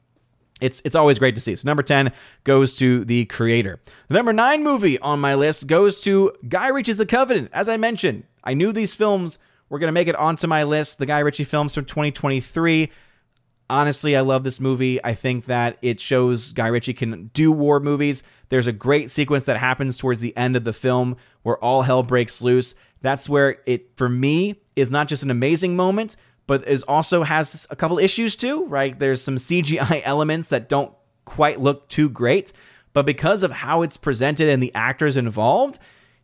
it's it's always great to see. So number 10 goes to the creator. The number 9 movie on my list goes to Guy Ritchie's The Covenant. As I mentioned, I knew these films were going to make it onto my list, the Guy Ritchie films from 2023. Honestly, I love this movie. I think that it shows Guy Ritchie can do war movies. There's a great sequence that happens towards the end of the film where all hell breaks loose. That's where it, for me, is not just an amazing moment, but is also has a couple issues too, right? There's some CGI elements that don't quite look too great, but because of how it's presented and the actors involved,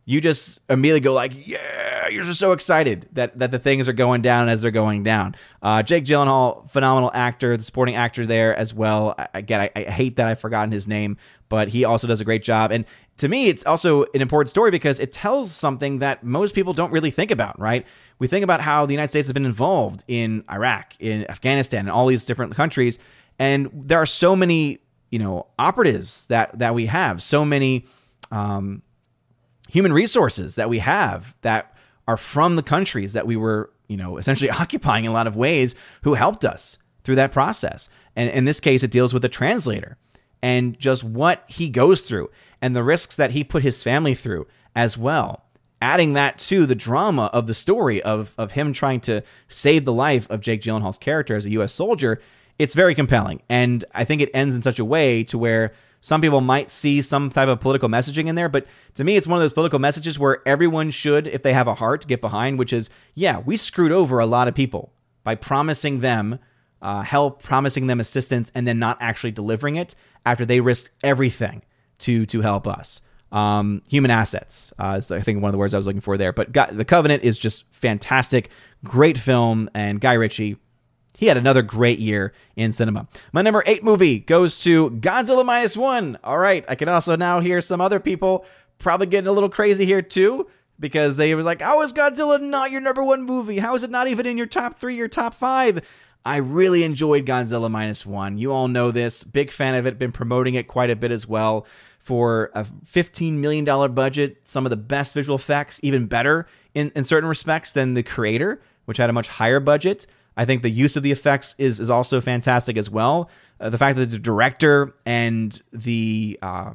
you just immediately go like, yeah, you're just so excited that that the things are going down as they're going down. Uh, Jake Gyllenhaal, phenomenal actor, the supporting actor there as well. Again, I, I hate that I've forgotten his name, but he also does a great job. And to me, it's also an important story because it tells something that most people don't really think about, right? We think about how the United States has been involved in Iraq, in Afghanistan, and all these different countries, and there are so many, you know, operatives that that we have, so many um, human resources that we have that are from the countries that we were, you know, essentially occupying in a lot of ways, who helped us through that process. And in this case, it deals with a translator and just what he goes through and the risks that he put his family through as well adding that to the drama of the story of of him trying to save the life of Jake Gyllenhaal's character as a U.S. soldier, it's very compelling, and I think it ends in such a way to where some people might see some type of political messaging in there, but to me, it's one of those political messages where everyone should, if they have a heart, get behind. Which is, yeah, we screwed over a lot of people by promising them uh, help, promising them assistance, and then not actually delivering it after they risked everything to to help us. Um, human assets uh, is I think one of the words I was looking for there. But God, the Covenant is just fantastic, great film, and Guy Ritchie. He had another great year in cinema. My number eight movie goes to Godzilla minus one. All right, I can also now hear some other people probably getting a little crazy here too because they were like, "How is Godzilla not your number one movie? How is it not even in your top three, your top five? I really enjoyed Godzilla minus one. You all know this. Big fan of it. Been promoting it quite a bit as well for a $15 million budget, some of the best visual effects, even better in, in certain respects than the creator, which had a much higher budget. I think the use of the effects is, is also fantastic as well. Uh, the fact that the director and the uh,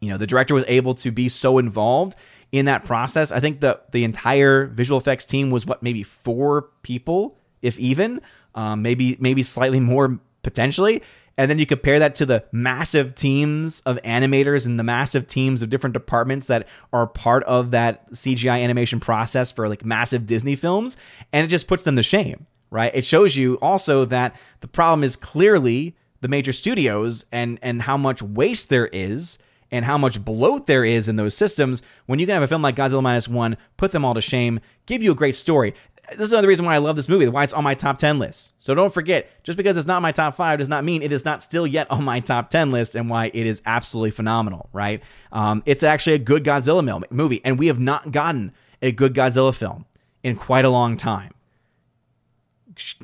you know the director was able to be so involved in that process. I think the the entire visual effects team was what maybe four people, if even, um, maybe maybe slightly more potentially. And then you compare that to the massive teams of animators and the massive teams of different departments that are part of that CGI animation process for like massive Disney films. And it just puts them to shame, right? It shows you also that the problem is clearly the major studios and, and how much waste there is and how much bloat there is in those systems when you can have a film like Godzilla Minus One, put them all to shame, give you a great story this is another reason why I love this movie, why it's on my top 10 list. So don't forget, just because it's not my top five does not mean it is not still yet on my top 10 list and why it is absolutely phenomenal, right? Um, it's actually a good Godzilla movie, and we have not gotten a good Godzilla film in quite a long time.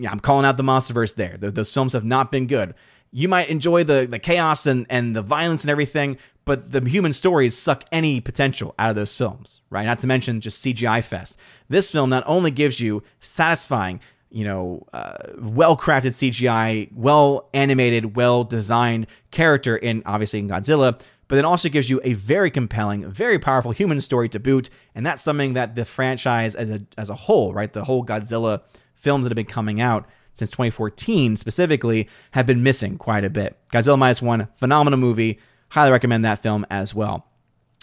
I'm calling out the MonsterVerse there. Those films have not been good. You might enjoy the, the chaos and, and the violence and everything, but the human stories suck any potential out of those films, right? Not to mention just CGI fest. This film not only gives you satisfying, you know, uh, well crafted CGI, well animated, well designed character in obviously in Godzilla, but then also gives you a very compelling, very powerful human story to boot. And that's something that the franchise as a, as a whole, right? The whole Godzilla films that have been coming out since 2014 specifically have been missing quite a bit. Godzilla Minus One, phenomenal movie. Highly recommend that film as well.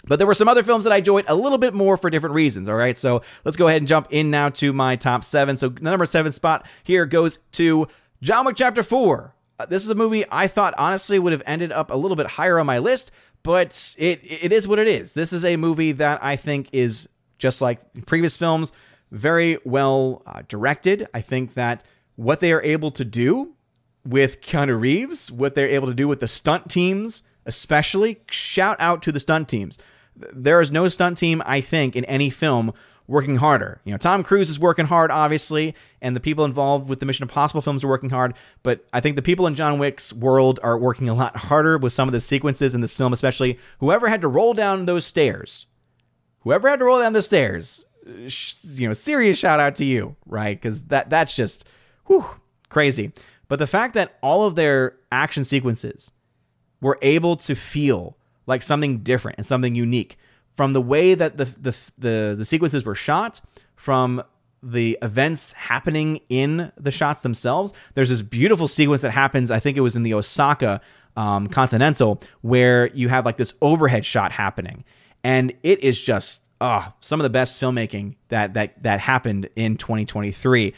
But there were some other films that I enjoyed a little bit more for different reasons. All right, so let's go ahead and jump in now to my top seven. So the number seven spot here goes to John Wick Chapter Four. Uh, this is a movie I thought honestly would have ended up a little bit higher on my list, but it it is what it is. This is a movie that I think is just like previous films, very well uh, directed. I think that what they are able to do with Keanu Reeves, what they're able to do with the stunt teams, especially shout out to the stunt teams. There is no stunt team, I think, in any film working harder. You know, Tom Cruise is working hard, obviously, and the people involved with the Mission Impossible films are working hard. But I think the people in John Wick's world are working a lot harder with some of the sequences in this film, especially whoever had to roll down those stairs. Whoever had to roll down the stairs, you know, serious shout out to you, right? Because that that's just whew, crazy. But the fact that all of their action sequences were able to feel like something different and something unique from the way that the the the, the sequences were shot, from the events happening in the shots themselves. There's this beautiful sequence that happens. I think it was in the Osaka um, Continental where you have like this overhead shot happening, and it is just ah oh, some of the best filmmaking that that that happened in 2023.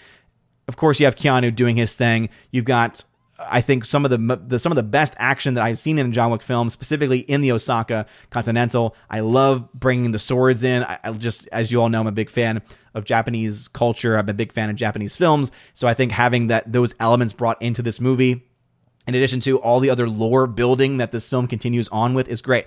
Of course, you have Keanu doing his thing. You've got I think some of the, the, some of the best action that I've seen in a John Wick film, specifically in the Osaka Continental. I love bringing the swords in. I, I, just, as you all know, I'm a big fan of Japanese culture. I'm a big fan of Japanese films, so I think having that those elements brought into this movie, in addition to all the other lore building that this film continues on with, is great.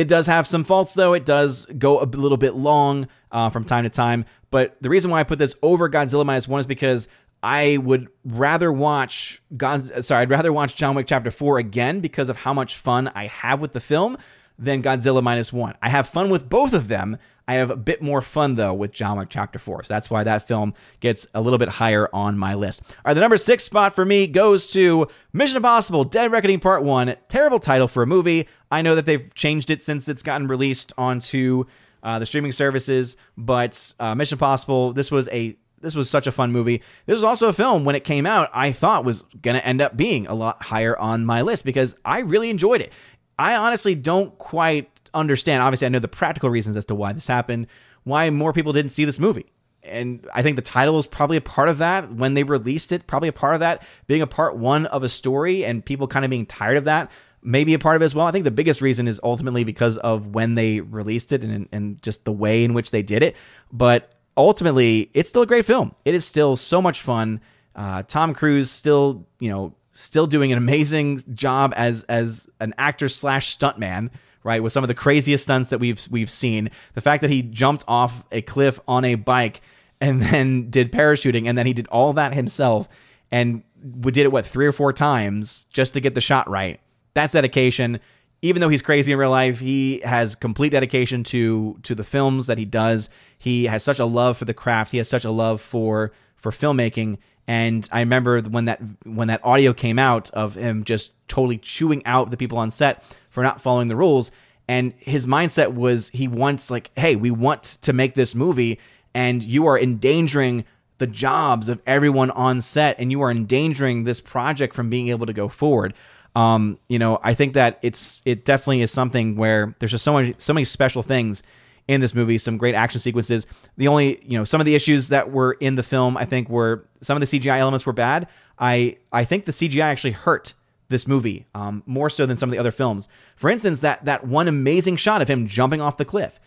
It does have some faults, though. It does go a little bit long uh, from time to time. But the reason why I put this over Godzilla minus one is because I would rather watch God. Sorry, I'd rather watch John Wick Chapter Four again because of how much fun I have with the film than Godzilla minus one. I have fun with both of them. I have a bit more fun though with John Wick Chapter Four, so that's why that film gets a little bit higher on my list. All right, the number six spot for me goes to Mission Impossible: Dead Reckoning Part One. Terrible title for a movie. I know that they've changed it since it's gotten released onto uh, the streaming services, but uh, Mission Impossible. This was a this was such a fun movie. This was also a film when it came out I thought was going to end up being a lot higher on my list because I really enjoyed it. I honestly don't quite understand. Obviously, I know the practical reasons as to why this happened, why more people didn't see this movie. And I think the title was probably a part of that when they released it, probably a part of that being a part one of a story and people kind of being tired of that maybe a part of it as well. I think the biggest reason is ultimately because of when they released it and, and just the way in which they did it. But ultimately, it's still a great film. It is still so much fun. Uh, Tom Cruise still, you know, still doing an amazing job as as an actor slash stuntman, right? With some of the craziest stunts that we've we've seen. The fact that he jumped off a cliff on a bike and then did parachuting, and then he did all that himself, and we did it what three or four times just to get the shot right. That's dedication even though he's crazy in real life, he has complete dedication to to the films that he does. He has such a love for the craft. He has such a love for for filmmaking. And I remember when that when that audio came out of him just totally chewing out the people on set for not following the rules. And his mindset was he wants like, hey, we want to make this movie, and you are endangering the jobs of everyone on set, and you are endangering this project from being able to go forward. Um, you know, I think that it's it definitely is something where there's just so many so many special things in this movie, some great action sequences. The only, you know, some of the issues that were in the film, I think, were some of the CGI elements were bad. I I think the CGI actually hurt this movie um, more so than some of the other films. For instance, that that one amazing shot of him jumping off the cliff.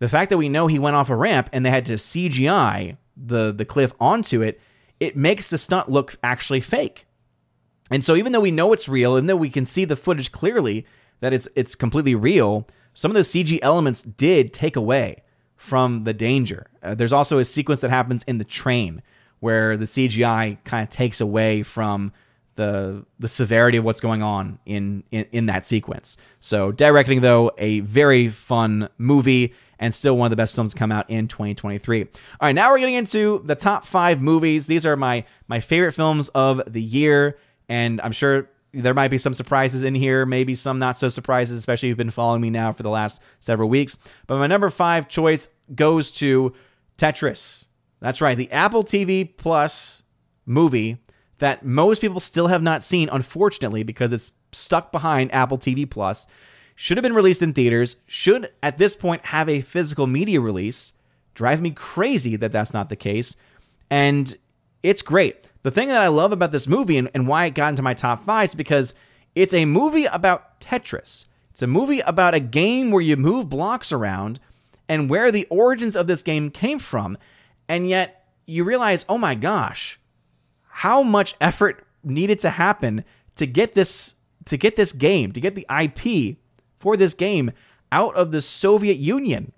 The fact that we know he went off a ramp and they had to CGI the the cliff onto it, it makes the stunt look actually fake. And so even though we know it's real, and though we can see the footage clearly that it's it's completely real, some of those CG elements did take away from the danger. Uh, there's also a sequence that happens in the train where the CGI kind of takes away from the the severity of what's going on in, in in that sequence. So Dead Reckoning though a very fun movie and still one of the best films to come out in 2023. All right, now we're getting into the top five movies. These are my my favorite films of the year, and I'm sure there might be some surprises in here, maybe some not so surprises, especially if you've been following me now for the last several weeks. But my number five choice goes to Tetris. That's right, the Apple TV Plus movie that most people still have not seen, unfortunately, because it's stuck behind Apple TV Plus. Should have been released in theaters, should at this point have a physical media release. Drive me crazy that that's not the case. And it's great. The thing that I love about this movie and, and why it got into my top five is because it's a movie about Tetris. It's a movie about a game where you move blocks around and where the origins of this game came from. And yet you realize, oh my gosh, how much effort needed to happen to get this to get this game, to get the IP for this game out of the Soviet Union.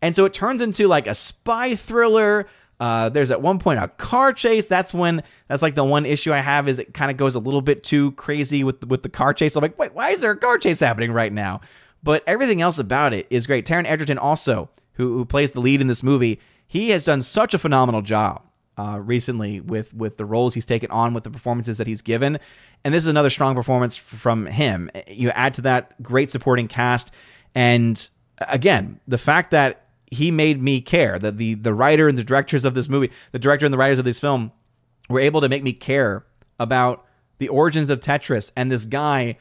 And so it turns into like a spy thriller, uh, there's at one point a car chase. That's when that's like the one issue I have is it kind of goes a little bit too crazy with with the car chase. I'm like, wait, why is there a car chase happening right now? But everything else about it is great. Taron Egerton also, who, who plays the lead in this movie, he has done such a phenomenal job uh, recently with with the roles he's taken on, with the performances that he's given, and this is another strong performance from him. You add to that great supporting cast, and again, the fact that he made me care. That the the writer and the directors of this movie, the director and the writers of this film, were able to make me care about the origins of Tetris and this guy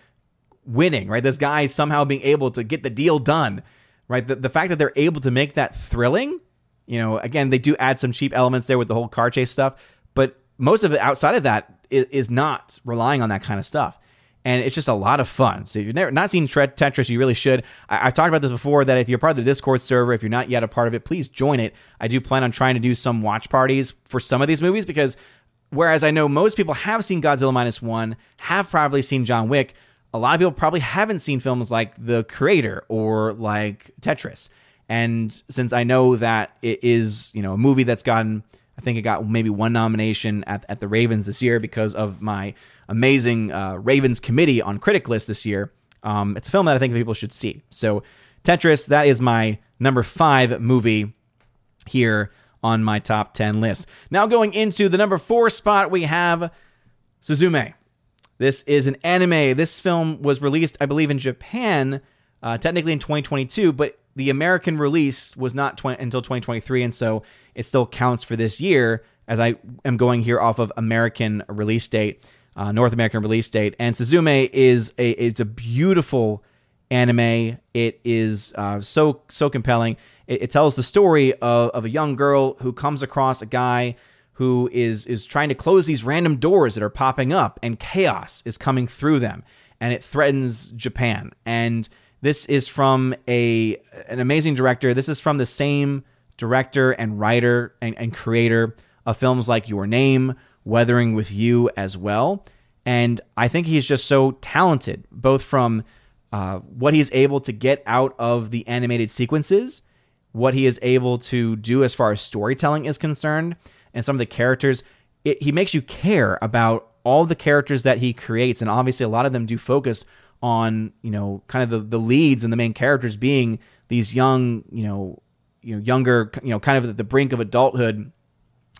winning. Right, this guy somehow being able to get the deal done. Right, the the fact that they're able to make that thrilling. You know, again, they do add some cheap elements there with the whole car chase stuff, but most of it outside of that is, is not relying on that kind of stuff and it's just a lot of fun. So if you've never not seen Tetris, you really should. I, have talked about this before that if you're part of the Discord server, if you're not yet a part of it, please join it. I do plan on trying to do some watch parties for some of these movies because whereas I know most people have seen Godzilla minus one, have probably seen John Wick, a lot of people probably haven't seen films like The Creator or like Tetris. And since I know that it is, you know, a movie that's gotten I think it got maybe one nomination at, at the Ravens this year because of my amazing uh, Ravens committee on Critic List this year. Um, it's a film that I think people should see. So, Tetris, that is my number five movie here on my top 10 list. Now, going into the number four spot, we have Suzume. This is an anime. This film was released, I believe, in Japan, uh, technically in 2022, but the American release was not 20, until 2023, and so it still counts for this year as I am going here off of American release date, uh, North American release date. And Suzume is a it's a beautiful anime. It is uh, so so compelling. It, it tells the story of, of a young girl who comes across a guy who is is trying to close these random doors that are popping up, and chaos is coming through them, and it threatens Japan. And this is from a an amazing director. This is from the same director and writer and, and creator of films like Your Name, Weathering with You as well. And I think he's just so talented, both from uh, what he's able to get out of the animated sequences, what he is able to do as far as storytelling is concerned, and some of the characters. It, he makes you care about all the characters that he creates, and obviously a lot of them do focus on you know kind of the, the leads and the main characters being these young you know you know younger you know kind of at the brink of adulthood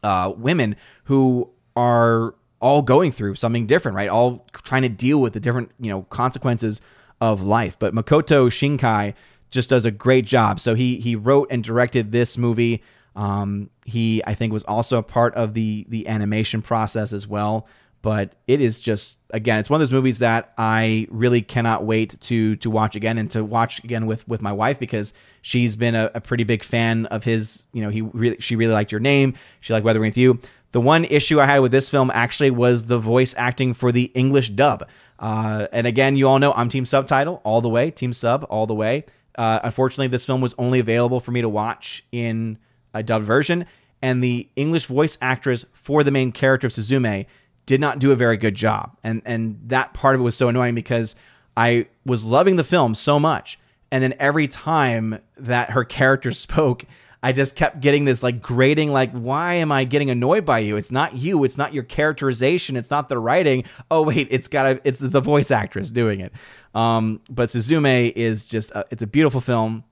uh, women who are all going through something different right? All trying to deal with the different you know consequences of life. But makoto shinkai just does a great job. So he he wrote and directed this movie. Um, he i think was also a part of the the animation process as well but it is just again it's one of those movies that i really cannot wait to to watch again and to watch again with with my wife because she's been a, a pretty big fan of his. You know he really she really liked your name. She liked weathering with you. The one issue i had with this film actually was the voice acting for the english dub. Uh, and again you all know i'm team subtitle all the way team sub all the way. Uh, unfortunately this film was only available for me to watch in a dubbed version. And the english voice actress for the main character of suzume did not do a very good job. And and that part of it was so annoying because I was loving the film so much. And then every time that her character spoke, I just kept getting this like grating, like, why am I getting annoyed by you? It's not you. It's not your characterization. It's not the writing. Oh, wait, it's got it's the voice actress doing it. Um, but Suzume is just, a, it's a beautiful film.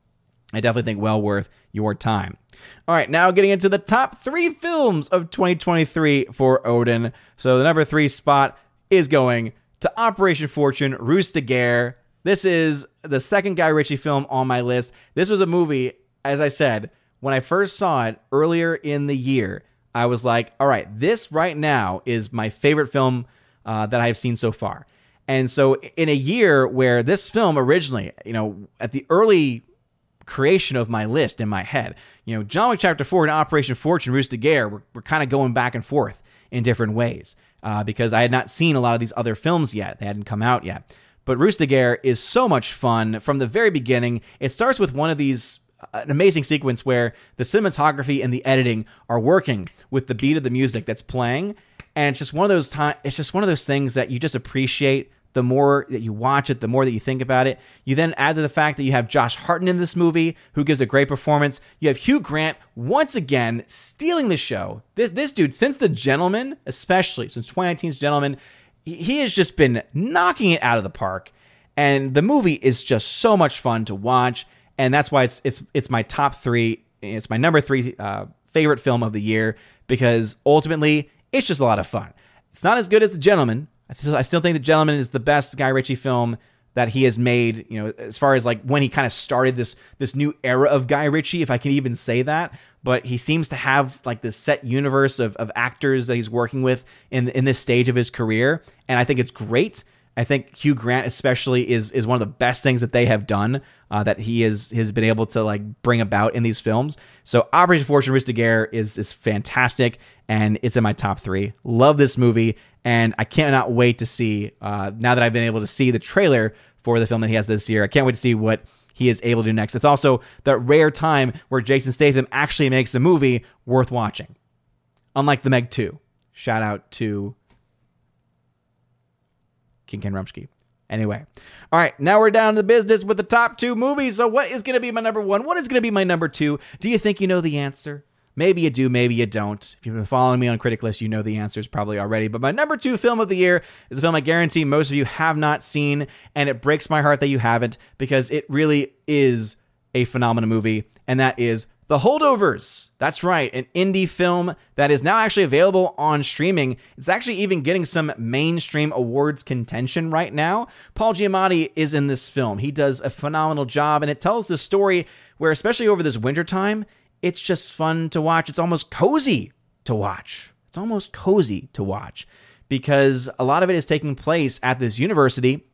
I definitely think well worth your time. All right, now getting into the top three films of 2023 for Odin. So the number three spot is going to Operation Fortune, Ruse de Guerre. This is the second Guy Ritchie film on my list. This was a movie, as I said, when I first saw it earlier in the year, I was like, all right, this right now is my favorite film uh, that I've seen so far. And so, in a year where this film originally, you know, at the early creation of my list in my head, you know, John Wick Chapter 4 and Operation Fortune, Ruse de Guerre, were, were kind of going back and forth in different ways uh, because I had not seen a lot of these other films yet. They hadn't come out yet. But Ruse de Guerre is so much fun from the very beginning. It starts with one of these an amazing sequence where the cinematography and the editing are working with the beat of the music that's playing and it's just one of those time it's just one of those things that you just appreciate the more that you watch it, the more that you think about it. You then add to the fact that you have Josh Hartnett in this movie, who gives a great performance. You have Hugh Grant once again stealing the show. This this dude, since The Gentlemen, especially since 2019's Gentlemen, he has just been knocking it out of the park. And the movie is just so much fun to watch, and that's why it's it's it's my top three. It's my number three uh, favorite film of the year because ultimately it's just a lot of fun. It's not as good as The Gentlemen, I, th- I still think The Gentlemen is the best Guy Ritchie film that he has made, you know, as far as like when he kind of started this this new era of Guy Ritchie, if I can even say that. But he seems to have like this set universe of, of actors that he's working with in in this stage of his career, and I think it's great. I think Hugh Grant especially is is one of the best things that they have done uh, that he is has been able to like bring about in these films. So Operation Fortune Ruse de Guerre is is fantastic and it's in my top three. Love this movie, and I cannot wait to see. Uh, now that I've been able to see the trailer for the film that he has this year, I can't wait to see what he is able to do next. It's also the rare time where Jason Statham actually makes a movie worth watching, unlike The Meg 2. Shout out to King Ken Rumsky. Anyway, all right, now we're down to the business with the top two movies. So, what is going to be my number one? What is going to be my number two? Do you think you know the answer? Maybe you do, maybe you don't. If you've been following me on Critic List, you know the answers probably already. But my number two film of the year is a film I guarantee most of you have not seen, and it breaks my heart that you haven't because it really is a phenomenal movie, and that is The Holdovers. That's right, an indie film that is now actually available on streaming. It's actually even getting some mainstream awards contention right now. Paul Giamatti is in this film. He does a phenomenal job, and it tells the story where, especially over this wintertime, it's just fun to watch. It's almost cozy to watch. It's almost cozy to watch because a lot of it is taking place at this university,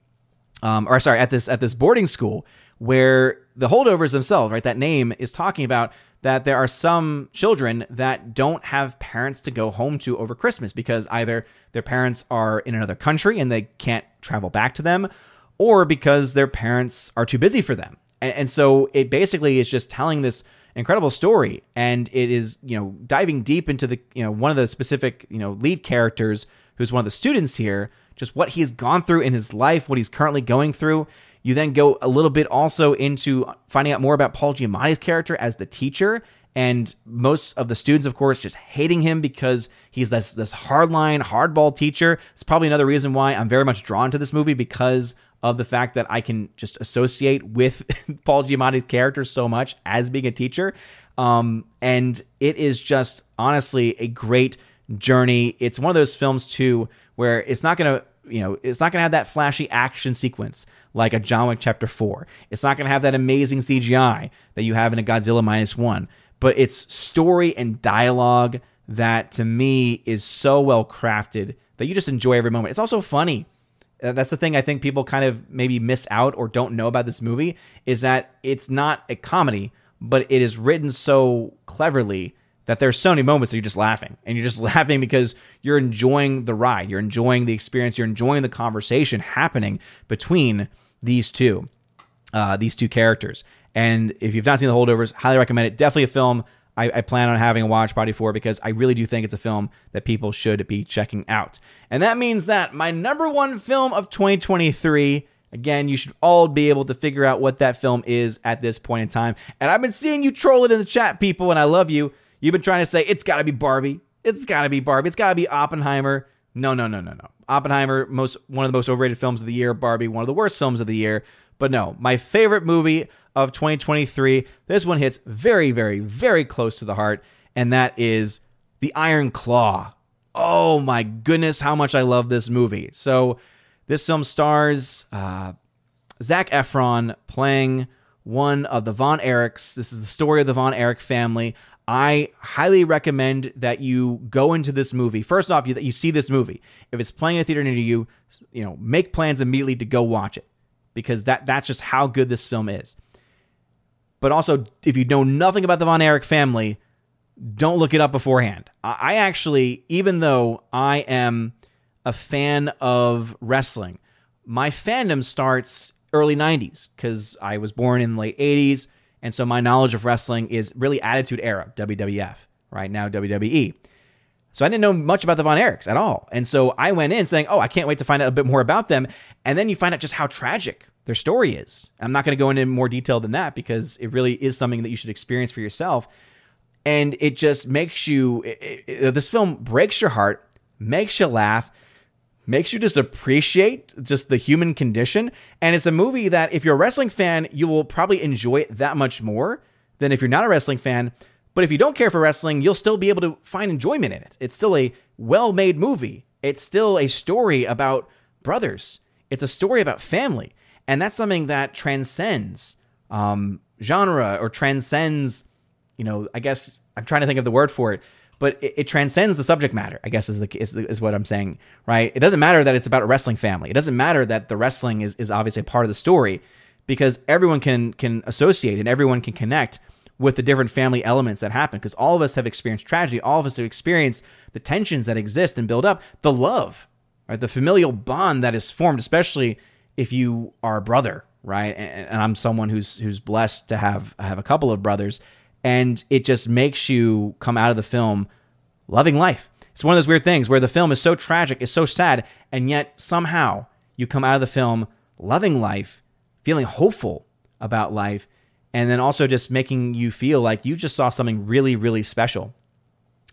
um, or sorry, at this at this boarding school where the holdovers themselves, right? That name is talking about that there are some children that don't have parents to go home to over Christmas because either their parents are in another country and they can't travel back to them, or because their parents are too busy for them. And, and so it basically is just telling this incredible story. And it is you know diving deep into the you know one of the specific you know lead characters who's one of the students here just what he's gone through in his life what he's currently going through. You then go a little bit also into finding out more about paul giamatti's character as the teacher. And most of the students of course just hating him because he's this this hardline hardball teacher. It's probably another reason why i'm very much drawn to this movie because of the fact that I can just associate with Paul Giamatti's character so much as being a teacher. Um, and it is just honestly a great journey. It's one of those films too where it's not going to you know, it's not going to have that flashy action sequence like a John Wick Chapter 4. It's not going to have that amazing CGI that you have in a Godzilla Minus One. But it's story and dialogue that to me is so well crafted that you just enjoy every moment. It's also funny. Uh, that's the thing I think people kind of maybe miss out or don't know about this movie is that it's not a comedy, but it is written so cleverly that there's so many moments that you're just laughing and you're just laughing because you're enjoying the ride, you're enjoying the experience, you're enjoying the conversation happening between these two, uh, these two characters. And if you've not seen the holdovers, highly recommend it. Definitely a film I, I, plan on having a watch party for because I really do think it's a film that people should be checking out. And that means that my number one film of 2023. Again, you should all be able to figure out what that film is at this point in time. And I've been seeing you troll it in the chat, people, and I love you. You've been trying to say it's got to be Barbie. It's got to be Barbie. It's got to be Oppenheimer. No, no, no, no, no. Oppenheimer, most one of the most overrated films of the year. Barbie, one of the worst films of the year. But no, my favorite movie of 2023. This one hits very, very, very close to the heart, and that is The Iron Claw. Oh my goodness, how much I love this movie. So, this film stars uh, Zac Efron playing one of the Von Erichs. This is the story of the Von Erich family. I highly recommend that you go into this movie. First off, you, that you see this movie. If it's playing a theater near you, you know, make plans immediately to go watch it because that that's just how good this film is. But also, if you know nothing about the Von Erich family, don't look it up beforehand. I actually, even though I am a fan of wrestling, my fandom starts early 90s because I was born in the late 80s. And so my knowledge of wrestling is really Attitude Era, WWF, right now WWE. So I didn't know much about the Von Erichs at all. And so I went in saying, oh, I can't wait to find out a bit more about them. And then you find out just how tragic their story is. I'm not going to go into more detail than that because it really is something that you should experience for yourself. And it just makes you, it, it, this film breaks your heart, makes you laugh, makes you just appreciate just the human condition. And it's a movie that if you're a wrestling fan, you will probably enjoy it that much more than if you're not a wrestling fan. But if you don't care for wrestling, you'll still be able to find enjoyment in it. It's still a well made movie. It's still a story about brothers. It's a story about family. And that's something that transcends um, genre or transcends, you know, I guess I'm trying to think of the word for it, but it, it transcends the subject matter, I guess is, the, is, the, is what I'm saying, right? It doesn't matter that it's about a wrestling family. It doesn't matter that the wrestling is, is obviously part of the story because everyone can, can associate and everyone can connect with the different family elements that happen because all of us have experienced tragedy. All of us have experienced the tensions that exist and build up, the love, right? The familial bond that is formed, especially if you are a brother, right? And, and, I'm someone who's who's blessed to have have a couple of brothers, and it just makes you come out of the film loving life. It's one of those weird things where the film is so tragic, is so sad, and yet somehow you come out of the film loving life, feeling hopeful about life, and then also just making you feel like you just saw something really, really special.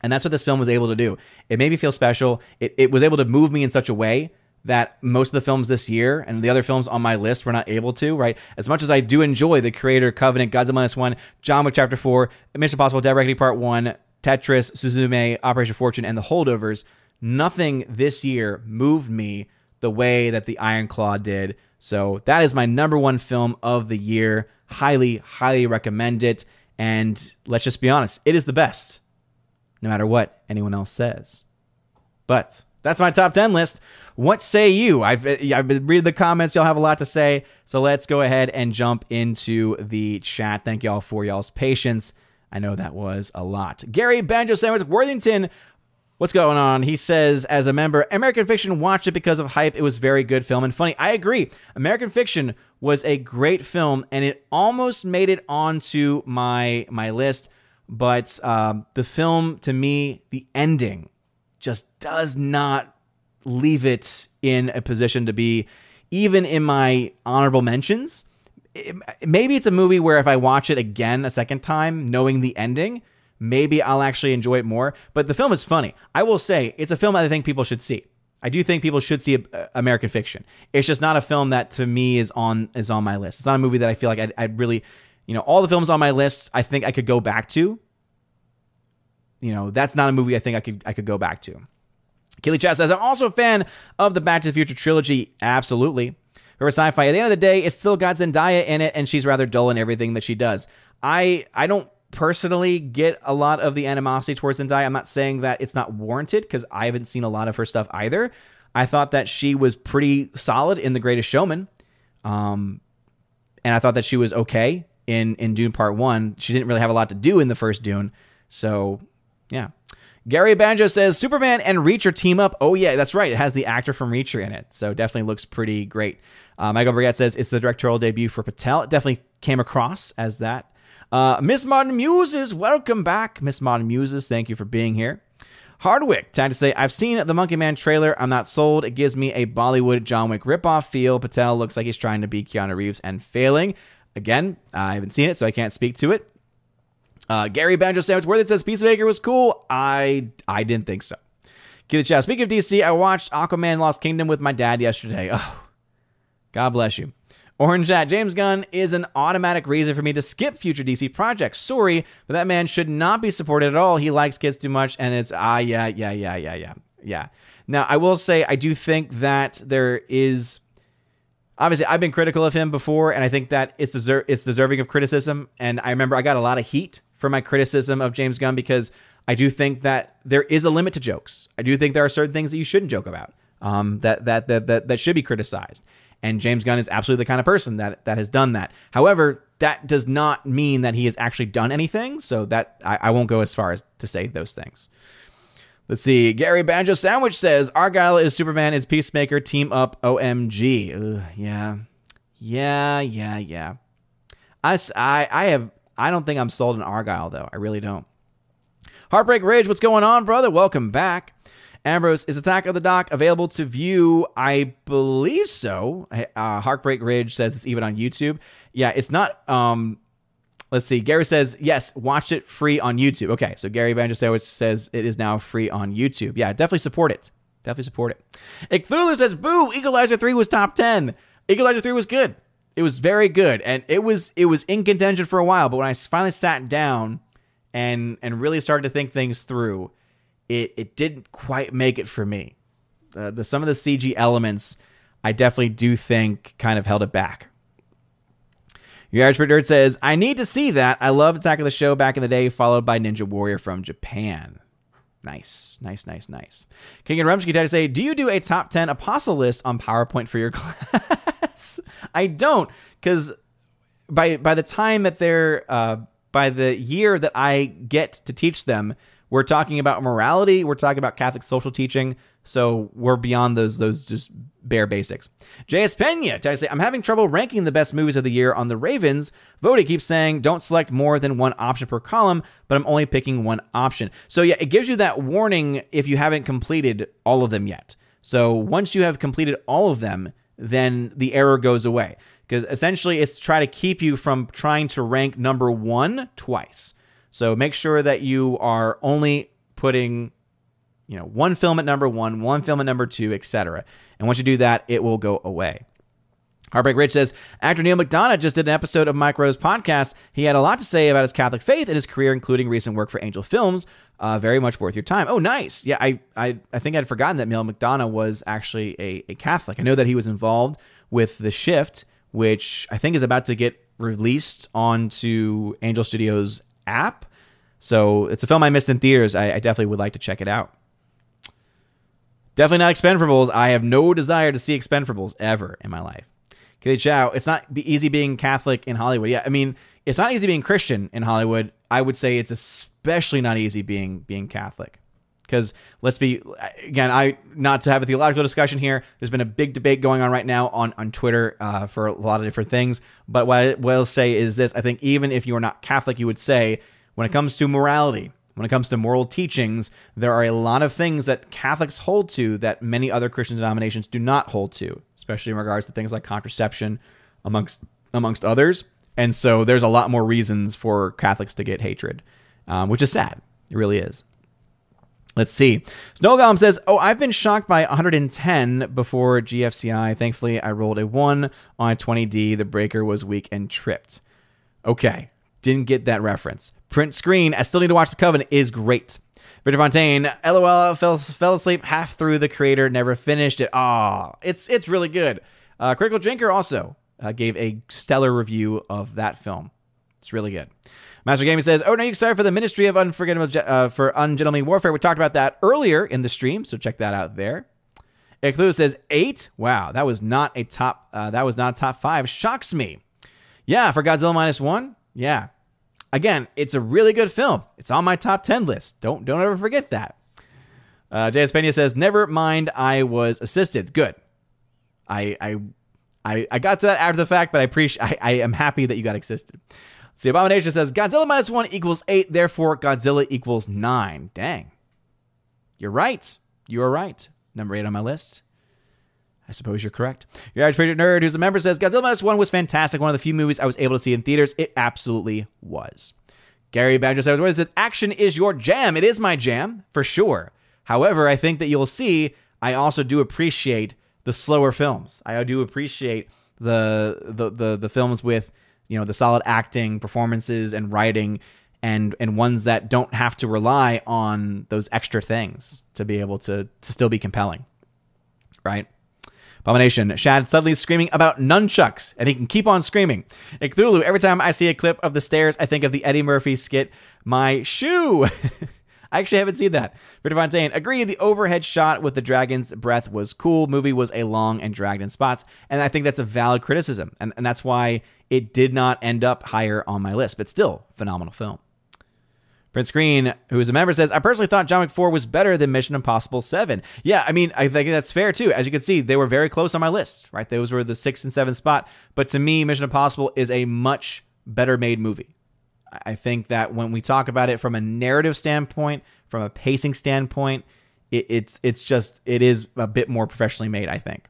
And that's what this film was able to do. It made me feel special. It, it was able to move me in such a way that most of the films this year and the other films on my list were not able to, right? As much as I do enjoy The Creator, Covenant, Godzilla Minus One, John Wick Chapter 4, Mission Impossible, Dead Reckoning Part 1, Tetris, Suzume, Operation Fortune, and The Holdovers, nothing this year moved me the way that The Iron Claw did. So that is my number one film of the year. Highly, highly recommend it. And let's just be honest, it is the best, no matter what anyone else says. But that's my top 10 list. What say you? I've, I've been reading the comments. Y'all have a lot to say. So let's go ahead and jump into the chat. Thank y'all for y'all's patience. I know that was a lot. Gary Banjo Sandwich Worthington, what's going on? He says, as a member, American Fiction watched it because of hype. It was very good film and funny. I agree. American Fiction was a great film, and it almost made it onto my my list. But um, the film, to me, the ending just does not leave it in a position to be even in my honorable mentions. It, maybe it's a movie where if I watch it again a second time, knowing the ending, maybe I'll actually enjoy it more. But the film is funny. I will say it's a film I think people should see. I do think people should see uh, American Fiction. It's just not a film that to me is on is on my list. It's not a movie that I feel like I'd, I'd really, you know, all the films on my list. I think I could go back to. You know, that's not a movie I think I could I could go back to. Kelly Chat says, I'm also a fan of the Back to the Future trilogy. Absolutely. For sci-fi, at the end of the day, it's still got Zendaya in it, and she's rather dull in everything that she does. I I don't personally get a lot of the animosity towards Zendaya. I'm not saying that it's not warranted because I haven't seen a lot of her stuff either. I thought that she was pretty solid in The Greatest Showman, um, and I thought that she was okay in in Dune Part One. She didn't really have a lot to do in the first Dune, so yeah. Gary Banjo says Superman and Reacher team up. Oh yeah, that's right. It has the actor from Reacher in it, so definitely looks pretty great. Uh, Michael Brigette says it's the directorial debut for Patel. It definitely came across as that. Uh, Miss Modern Muses, welcome back, Miss Modern Muses. Thank you for being here. Hardwick, time to say I've seen the Monkey Man trailer. I'm not sold. It gives me a Bollywood John Wick ripoff feel. Patel looks like he's trying to be Keanu Reeves and failing. Again, I haven't seen it, so I can't speak to it. Uh, Gary Banjo Sandwich, it says Peacemaker was cool. I I didn't think so. Keely Chow. Speaking of DC, I watched Aquaman Lost Kingdom with my dad yesterday. Oh, God bless you. Orange Chat, James Gunn is an automatic reason for me to skip future DC projects. Sorry, but that man should not be supported at all. He likes kids too much, and it's ah yeah yeah yeah yeah yeah yeah. Now I will say I do think that there is obviously I've been critical of him before, and I think that it's deser- it's deserving of criticism. And I remember I got a lot of heat for my criticism of James Gunn because I do think that there is a limit to jokes. I do think there are certain things that you shouldn't joke about. Um, that, that that that that should be criticized. And James Gunn is absolutely the kind of person that that has done that. However, that does not mean that he has actually done anything. So that I, I won't go as far as to say those things. Let's see. Gary Banjo Sandwich says Argyle is Superman, is Peacemaker, team up, OMG. Ugh, yeah, yeah, yeah, yeah. I, I, I have. I don't think I'm sold on Argyle though. I really don't. Heartbreak Ridge, what's going on, brother? Welcome back. Ambrose, is Attack of the Doc available to view? I believe so. Uh, Heartbreak Ridge says it's even on YouTube. Yeah, it's not. Um, let's see. Gary says yes. Watch it free on YouTube. Okay, so Gary Banjostowicz says it is now free on YouTube. Yeah, definitely support it. Definitely support it. Icthulu says, "Boo! Equalizer three was top ten. Equalizer three was good. It was very good, and it was it was in contention for a while. But when I finally sat down and and really started to think things through." It it didn't quite make it for me. Uh, the some of the CG elements I definitely do think kind of held it back. Your average Dirt says, I need to see that. I love Attack of the Show back in the day, followed by Ninja Warrior from Japan. Nice, nice, nice, nice. King and Rumsky to say, Do you do a top 10 apostle list on PowerPoint for your class? I don't, because by by the time that they're uh, by the year that I get to teach them, we're talking about morality. We're talking about Catholic social teaching. So we're beyond those those just bare basics. JS Pena, I say I'm having trouble ranking the best movies of the year on the Ravens. Vody keeps saying don't select more than one option per column, but I'm only picking one option. So yeah, it gives you that warning if you haven't completed all of them yet. So once you have completed all of them, then the error goes away because essentially it's to try to keep you from trying to rank number one twice. So make sure that you are only putting, you know, one film at number one, one film at number two, etc. And once you do that, it will go away. Heartbreak Ridge says, actor Neal McDonough just did an episode of Mike Rowe's podcast. He had a lot to say about his Catholic faith and his career, including recent work for Angel Films. Uh, very much worth your time. Oh, nice. Yeah, I, I, I think I'd forgotten that Neal McDonough was actually a, a Catholic. I know that he was involved with The Shift, which I think is about to get released onto Angel Studios app. So it's a film I missed in theaters. I, I definitely would like to check it out. Definitely not Expendables. I have no desire to see Expendables ever in my life. Kelly Chow, it's not easy being Catholic in Hollywood. Yeah, I mean, it's not easy being Christian in Hollywood. I would say it's especially not easy being being Catholic. Because let's be again, I not to have a theological discussion here. There's been a big debate going on right now on on Twitter uh, for a lot of different things. But what I will say is this: I think even if you are not Catholic, you would say when it comes to morality, when it comes to moral teachings, there are a lot of things that Catholics hold to that many other Christian denominations do not hold to, especially in regards to things like contraception, amongst amongst others. And so there's a lot more reasons for Catholics to get hatred, um, which is sad. It really is. Let's see. Snowgolem says, Oh, I've been shocked by 110 before GFCI. Thankfully, I rolled a 1 on a 20D. The breaker was weak and tripped. Okay. Didn't get that reference. Print screen. I still need to watch The Coven, is great. Victor Fontaine, LOL, fell, fell asleep half through the creator, never finished it. Ah, it's it's really good. Uh, Critical Drinker also uh, gave a stellar review of that film. It's really good. Master Gaming says, "Oh, no, you excited for the Ministry of Unforgettable uh, for Ungentlemanly Warfare?" We talked about that earlier in the stream, so check that out there. Eclu says eight. Wow, that was not a top. Uh, that was not a top five. Shocks me. Yeah, for Godzilla minus one. Yeah. Again, it's a really good film. It's on my top 10 list. Don't don't ever forget that. Uh, J.S. Pena says, "Never mind, I was assisted. Good. I I I, I got to that after the fact, but I appreciate. I, I am happy that you got assisted." See, Abomination says Godzilla minus one equals eight, therefore Godzilla equals nine. Dang, you're right. You are right. Number eight on my list. I suppose you're correct. Your average favorite nerd who's a member says Godzilla Minus One was fantastic. One of the few movies I was able to see in theaters. It absolutely was. Gary Banjo says, "What is it? Action is your jam. It is my jam for sure. However, I think that you'll see I also do appreciate the slower films. I do appreciate the the the, the films with you know the solid acting, performances, and writing, and and ones that don't have to rely on those extra things to be able to to still be compelling, right? Abomination. Shad suddenly screaming about nunchucks, and he can keep on screaming. Cthulhu, every time I see a clip of the stairs, I think of the Eddie Murphy skit, My Shoe. I actually haven't seen that. Victor Fontaine, agree, the overhead shot with the dragon's breath was cool. Movie was a long and dragged in spots. And I think that's a valid criticism. And, and that's why it did not end up higher on my list, but still, phenomenal film. Prince Green, who is a member, says, I personally thought John Wick 4 was better than Mission Impossible 7. Yeah, I mean, I think that's fair too. As you can see, they were very close on my list, right? Those were the six and seven spot. But to me, Mission Impossible is a much better made movie. I think that when we talk about it from a narrative standpoint, from a pacing standpoint, it, it's it's just it is a bit more professionally made. I think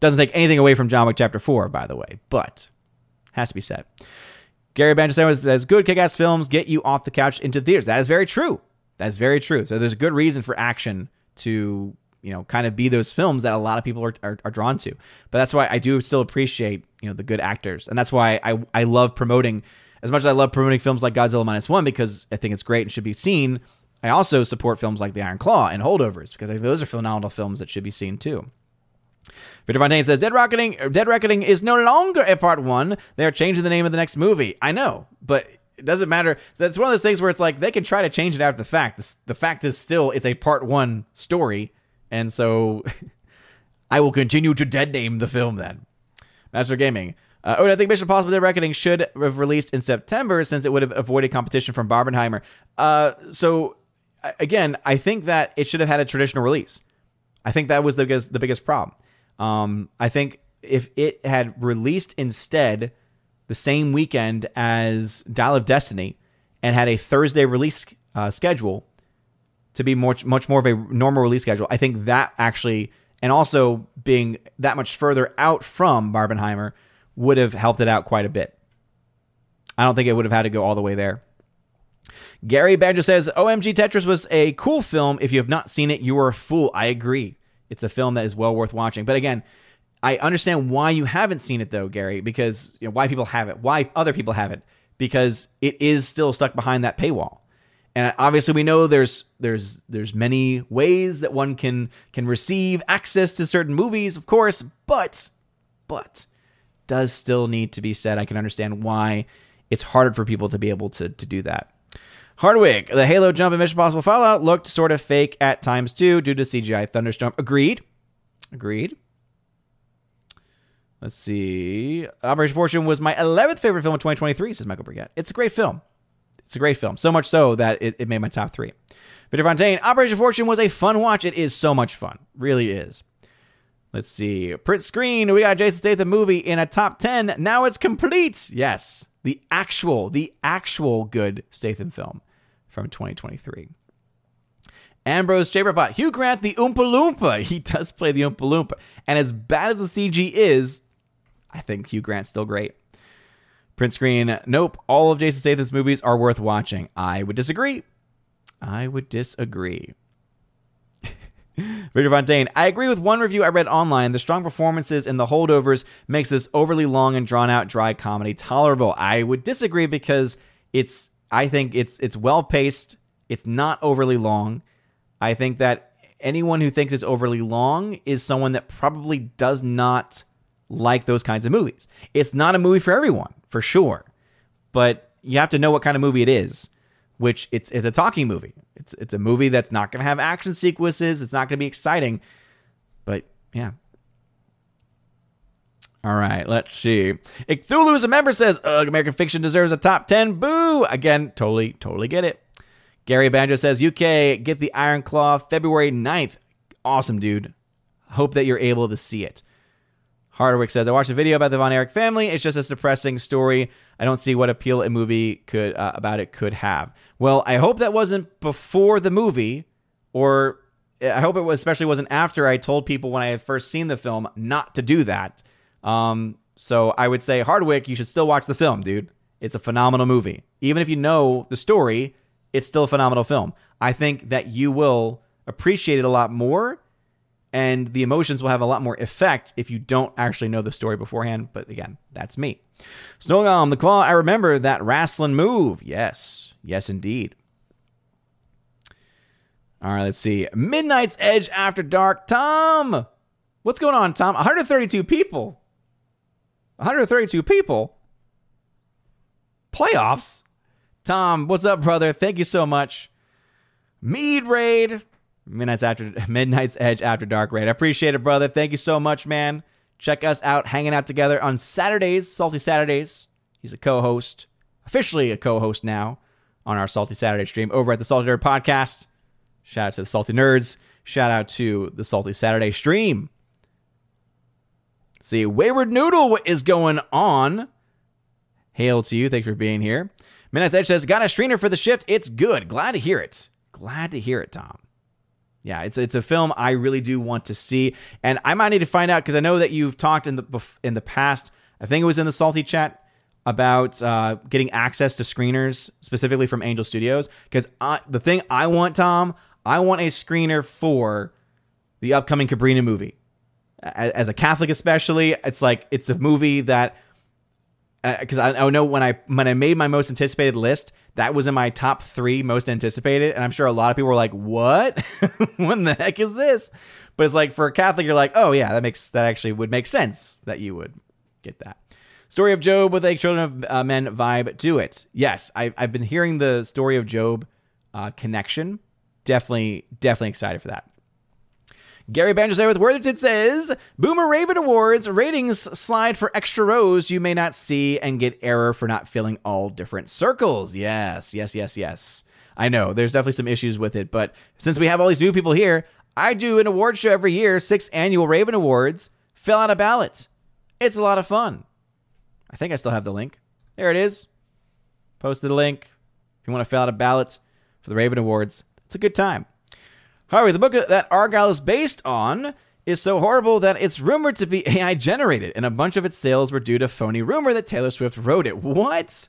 doesn't take anything away from John Wick Chapter Four, by the way, but has to be said. Gary Banjo says, "Good kick-ass films get you off the couch into theaters." That is very true. That is very true. So there's a good reason for action to you know kind of be those films that a lot of people are, are, are, drawn to but that's why i do still appreciate you know the good actors and that's why i i love promoting as much as i love promoting films like godzilla minus one because i think it's great and should be seen i also support films like the iron claw and holdovers because those are phenomenal films that should be seen too Victor Fontaine says Dead Reckoning, er, Dead Reckoning is no longer a part one. They are changing the name of the next movie. I know, but it doesn't matter. That's one of those things where it's like they can try to change it after the fact. The, the fact is still it's a part one story, and so I will continue to dead name the film then. Master Gaming. Uh, oh, I think Mission Impossible Dead Reckoning should have released in September since it would have avoided competition from Barbenheimer. Uh, so, again, I think that it should have had a traditional release. I think that was the biggest, the biggest problem. Um, I think if it had released instead the same weekend as Dial of Destiny and had a Thursday release uh, schedule to be much much more of a normal release schedule, I think that actually and also being that much further out from Barbenheimer would have helped it out quite a bit. I don't think it would have had to go all the way there. Gary Badger says, OMG Tetris was a cool film. If you have not seen it, you are a fool. I agree. It's a film that is well worth watching. But again, I understand why you haven't seen it though, Gary, because you know why people have it, why other people have it, because it is still stuck behind that paywall. And obviously we know there's there's there's many ways that one can can receive access to certain movies, of course, but but does still need to be said. I can understand why it's harder for people to be able to to do that. Hardwick, the Halo jump in Mission Impossible Fallout looked sort of fake at times too due to CGI thunderstorm. Agreed. Agreed. Let's see. Operation Fortune was my 11th favorite film of 2023, says Michael Brigette. It's a great film. It's a great film. So much so that it, it made my top three. Victor Fontaine, Operation Fortune was a fun watch. It is so much fun. Really is. Let's see. Print screen. We got Jason Statham movie in a top 10. Now it's complete. Yes. The actual, the actual good Statham film from 2023. Ambrose Chamberbot, Hugh Grant, the Oompa Loompa. He does play the Oompa Loompa. And as bad as the CG is, I think Hugh Grant's still great. Print screen, nope. All of Jason Statham's movies are worth watching. I would disagree. I would disagree. Victor Fontaine, I agree with one review I read online. The strong performances in the holdovers makes this overly long and drawn out dry comedy tolerable. I would disagree because it's I think it's it's well paced. It's not overly long. I think that anyone who thinks it's overly long is someone that probably does not like those kinds of movies. It's not a movie for everyone, for sure. But you have to know what kind of movie it is, which it's it's a talking movie. It's it's a movie that's not going to have action sequences, it's not going to be exciting. But yeah, all right, let's see. Cthulhu is a member says, Ugh, American Fiction deserves a top 10. Boo! Again, totally, totally get it. Gary Banjo says, UK, get the Iron Claw February 9th. Awesome, dude. Hope that you're able to see it. Hardwick says, I watched a video about the Von Erich family. It's just a depressing story. I don't see what appeal a movie could uh, about it could have. Well, I hope that wasn't before the movie, or I hope it was, especially wasn't after I told people when I had first seen the film not to do that. Um, so I would say Hardwick, you should still watch the film, dude. It's a phenomenal movie. Even if you know the story, it's still a phenomenal film. I think that you will appreciate it a lot more and the emotions will have a lot more effect if you don't actually know the story beforehand. But again, that's me. Snowgum, the claw, I remember that wrestling move. Yes, yes, indeed. All right, let's see. Midnight's Edge After Dark. Tom, what's going on, Tom? 132 people. 132 people. Playoffs. Tom, what's up, brother? Thank you so much. Mead Raid. Midnight's after Midnight's Edge After Dark Raid. I appreciate it, brother. Thank you so much, man. Check us out hanging out together on Saturdays, Salty Saturdays. He's a co-host, officially a co-host now on our Salty Saturday stream over at the Salty Nerd Podcast. Shout out to the Salty Nerds. Shout out to the Salty Saturday stream. see, Wayward Noodle, what is going on? Hail to you. Thanks for being here. Midnight's Edge says, Got a streamer for the shift. It's good. Glad to hear it. Glad to hear it, Tom. Yeah, it's it's a film I really do want to see, and I might need to find out because I know that you've talked in the in the past. I think it was in the salty chat about uh, getting access to screeners specifically from Angel Studios. Because the thing I want, Tom, I want a screener for the upcoming Cabrini movie. As a Catholic, especially, it's like it's a movie that because uh, I, I know when I when I made my most anticipated list, that was in my top three most anticipated, and I'm sure a lot of people were like, "What? when the heck is this?" But it's like for a Catholic, you're like, "Oh yeah, that makes that actually would make sense that you would get that." Story of Job with a Children of uh, Men vibe to it. Yes, I, I've been hearing the story of Job uh, connection. Definitely, definitely excited for that. Gary Banjo there with words. It says Boomer Raven Awards ratings slide for extra rows you may not see and get error for not filling all different circles. Yes, yes, yes, yes. I know there's definitely some issues with it, but since we have all these new people here, I do an award show every year, six annual Raven Awards. Fill out a ballot. It's a lot of fun. I think I still have the link. There it is. Posted the link. If you want to fill out a ballot for the Raven Awards, it's a good time. However, the book that Argyle is based on is so horrible that it's rumored to be AI generated, and a bunch of its sales were due to phony rumor that Taylor Swift wrote it. What?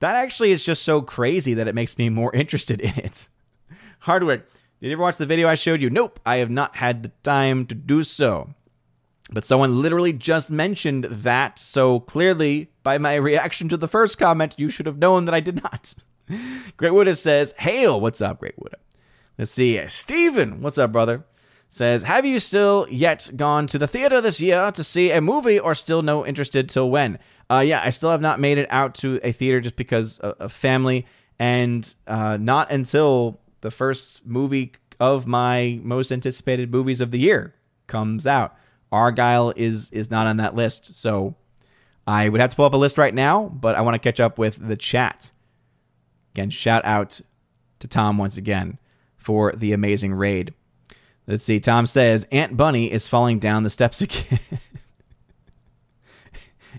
That actually is just so crazy that it makes me more interested in it. Hardwick, did you ever watch the video I showed you? Nope, I have not had the time to do so. But someone literally just mentioned that, so clearly, by my reaction to the first comment, you should have known that I did not. Great Wood says, Hail, what's up, Great Wood? Let's see. Steven, what's up, brother? Says, Have you still yet gone to the theater this year to see a movie or still no interested till when? Uh, yeah, I still have not made it out to a theater just because of, family and uh, not until the first movie of my most anticipated movies of the year comes out. Argyle is is not on that list, so I would have to pull up a list right now, but I want to catch up with the chat. Again, shout out to Tom once again for the amazing raid. Let's see. Tom says Aunt Bunny is falling down the steps again.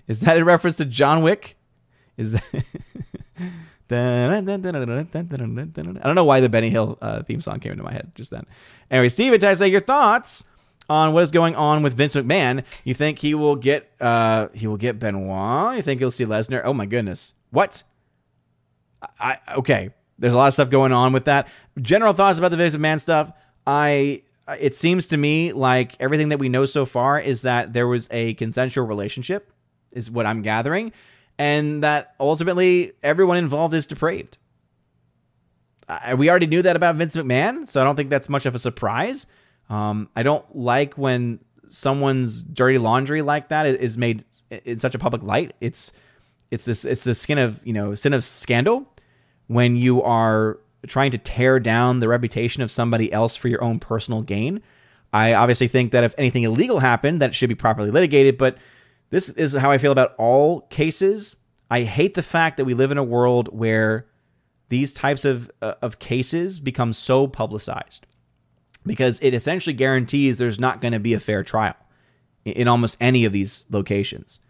is that a reference to John Wick? Is that I don't know why the Benny Hill uh, theme song came into my head just then. Anyway, Steven, I say your thoughts on what is going on with Vince McMahon. You think he will get uh, he will get Benoit? You think he'll see Lesnar? Oh my goodness, what? I okay. There's a lot of stuff going on with that. General thoughts about the Vince McMahon stuff. I it seems to me like everything that we know so far is that there was a consensual relationship, is what I'm gathering, and that ultimately everyone involved is depraved. I, we already knew that about Vince McMahon, so I don't think that's much of a surprise. Um, I don't like when someone's dirty laundry like that is made in such a public light. It's it's this it's the skin of you know sin of scandal when you are trying to tear down the reputation of somebody else for your own personal gain. I obviously think that if anything illegal happened, that it should be properly litigated, but this is how I feel about all cases. I hate the fact that we live in a world where these types of uh, of cases become so publicized because it essentially guarantees there's not going to be a fair trial in, in, almost any of these locations.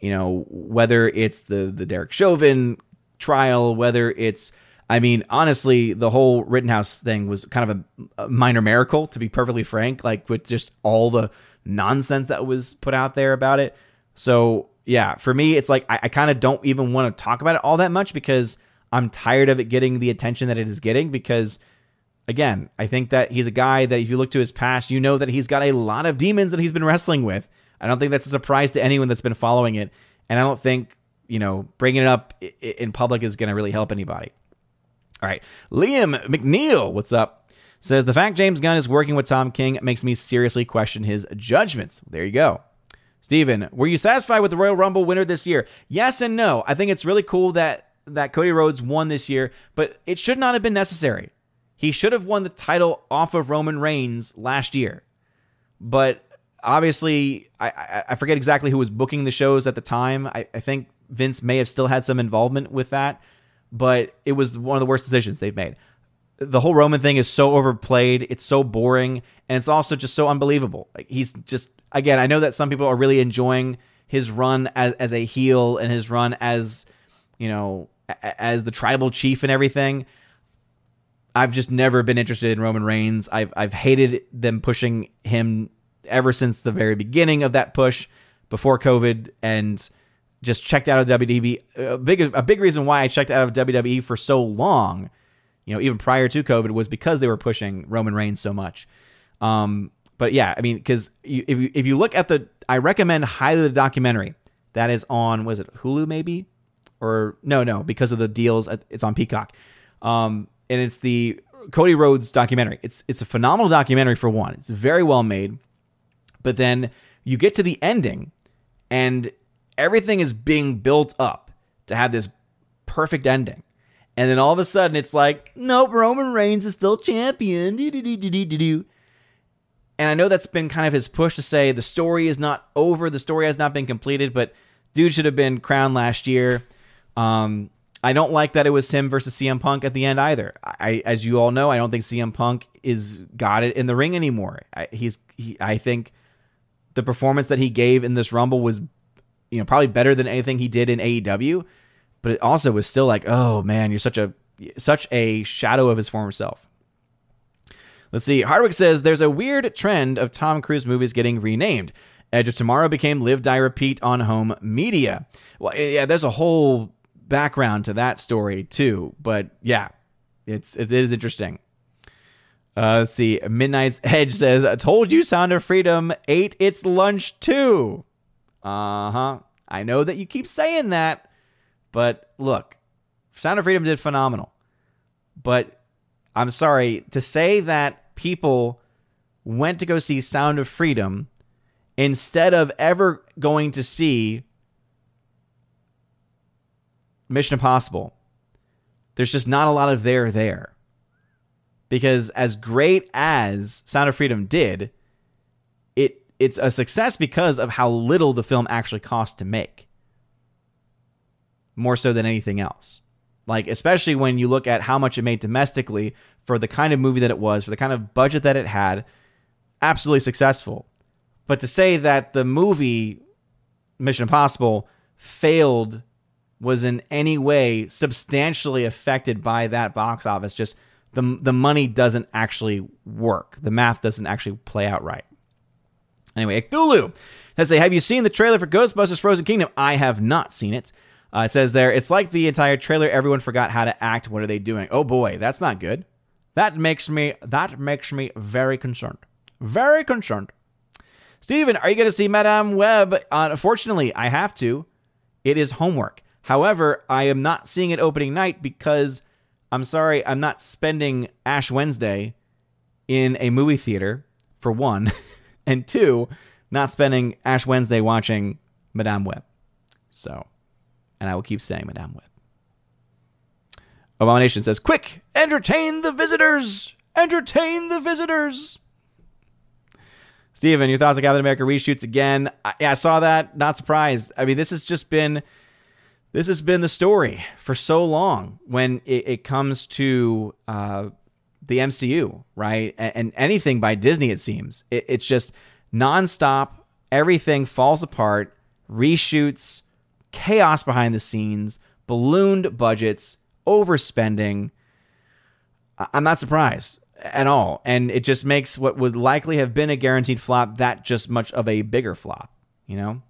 You know, whether it's the the Derek Chauvin trial, whether it's I mean, honestly, the whole Rittenhouse thing was kind of a, a, minor miracle, to be perfectly frank, like with just all the nonsense that was put out there about it. So, yeah, for me, it's like I, I kind of don't even want to talk about it all that much because I'm tired of it getting the attention that it is getting because again, I think that he's a guy that if you look to his past, you know that he's got a lot of demons that he's been wrestling with. I don't think that's a surprise to anyone that's been following it. And I don't think, you know, bringing it up in public is going to really help anybody. All right. Liam McNeil, what's up? Says the fact James Gunn is working with Tom King makes me seriously question his judgments. There you go. Steven, were you satisfied with the Royal Rumble winner this year? Yes and no. I think it's really cool that that Cody Rhodes won this year, but it should not have been necessary. He should have won the title off of Roman Reigns last year. But obviously, I, I, I forget exactly who was booking the shows at the time. I, I think Vince may have still had some involvement with that, but it was one of the worst decisions they've made. The whole Roman thing is so overplayed, it's so boring, and it's also just so unbelievable. He's just again, I know that some people are really enjoying his run as, as a heel and his run as, you know, as the tribal chief and everything. I've just never been interested in Roman Reigns. I've I've hated them pushing him ever since the very beginning of that push before COVID and just checked out of WWE. A big a big reason why I checked out of WWE for so long, you know, even prior to COVID was because they were pushing Roman Reigns so much. Um, but yeah, I mean, because if you, if you look at the, I recommend highly the documentary that is on, was it Hulu maybe, or no, no, because of the deals, it's on Peacock, um, and it's the Cody Rhodes documentary. It's it's a phenomenal documentary for one. It's very well made, but then you get to the ending, and everything is being built up to have this perfect ending. And then all of a sudden, it's like, nope, Roman Reigns is still champion. And I know that's been kind of his push to say the story is not over, the story has not been completed, but dude should have been crowned last year. Um, I don't like that it was him versus CM Punk at the end either. I, as you all know, I don't think CM Punk is got it in the ring anymore. I, he's, he, I think the performance that he gave in this Rumble was, you know, probably better than anything he did in AEW, but it also was still like, oh man, you're such a, such a shadow of his former self. Let's see. Hardwick says there's a weird trend of Tom Cruise movies getting renamed. Edge of Tomorrow became Live Die Repeat on home media. Well, yeah, there's a whole background to that story too. But yeah, it's it is interesting. Uh, let's see. Midnight's Edge says, "I told you, Sound of Freedom ate its lunch too." Uh huh. I know that you keep saying that, but look, Sound of Freedom did phenomenal. But I'm sorry to say that people went to go see Sound of Freedom instead of ever going to see Mission Impossible. There's just not a lot of there there. Because as great as Sound of Freedom did, it's a success because of how little the film actually cost to make. More so than anything else. Like, especially when you look at how much it made domestically for the kind of movie that it was, for the kind of budget that it had, absolutely successful. But to say that the movie Mission Impossible failed was in any way substantially affected by that box office, just the the money doesn't actually work. The math doesn't actually play out right. Anyway, Cthulhu has say, have you seen the trailer for Ghostbusters Frozen Kingdom? I have not seen it. Uh, it says there, it's like the entire trailer. Everyone forgot how to act. What are they doing? Oh boy, that's not good. That makes me that makes me very concerned. Very concerned. Steven, are you going to see Madame Web? Uh, unfortunately, I have to. It is homework. However, I am not seeing it opening night because I'm sorry, I'm not spending Ash Wednesday in a movie theater for one, and two, not spending Ash Wednesday watching Madame Web. So, and I will keep saying Madame Web. Abomination says, Quick, entertain the visitors! Entertain the visitors! Steven, your thoughts on Captain America reshoots again? I, I saw that. Not surprised. I mean, this has just been this has been the story for so long when it, it comes to uh, the MCU, right? And, and, anything by Disney, it seems it, it's just nonstop. Everything falls apart. Reshoots, chaos behind the scenes, ballooned budgets, overspending. I'm not surprised at all. And it just makes what would likely have been a guaranteed flop that just much of a bigger flop, you know?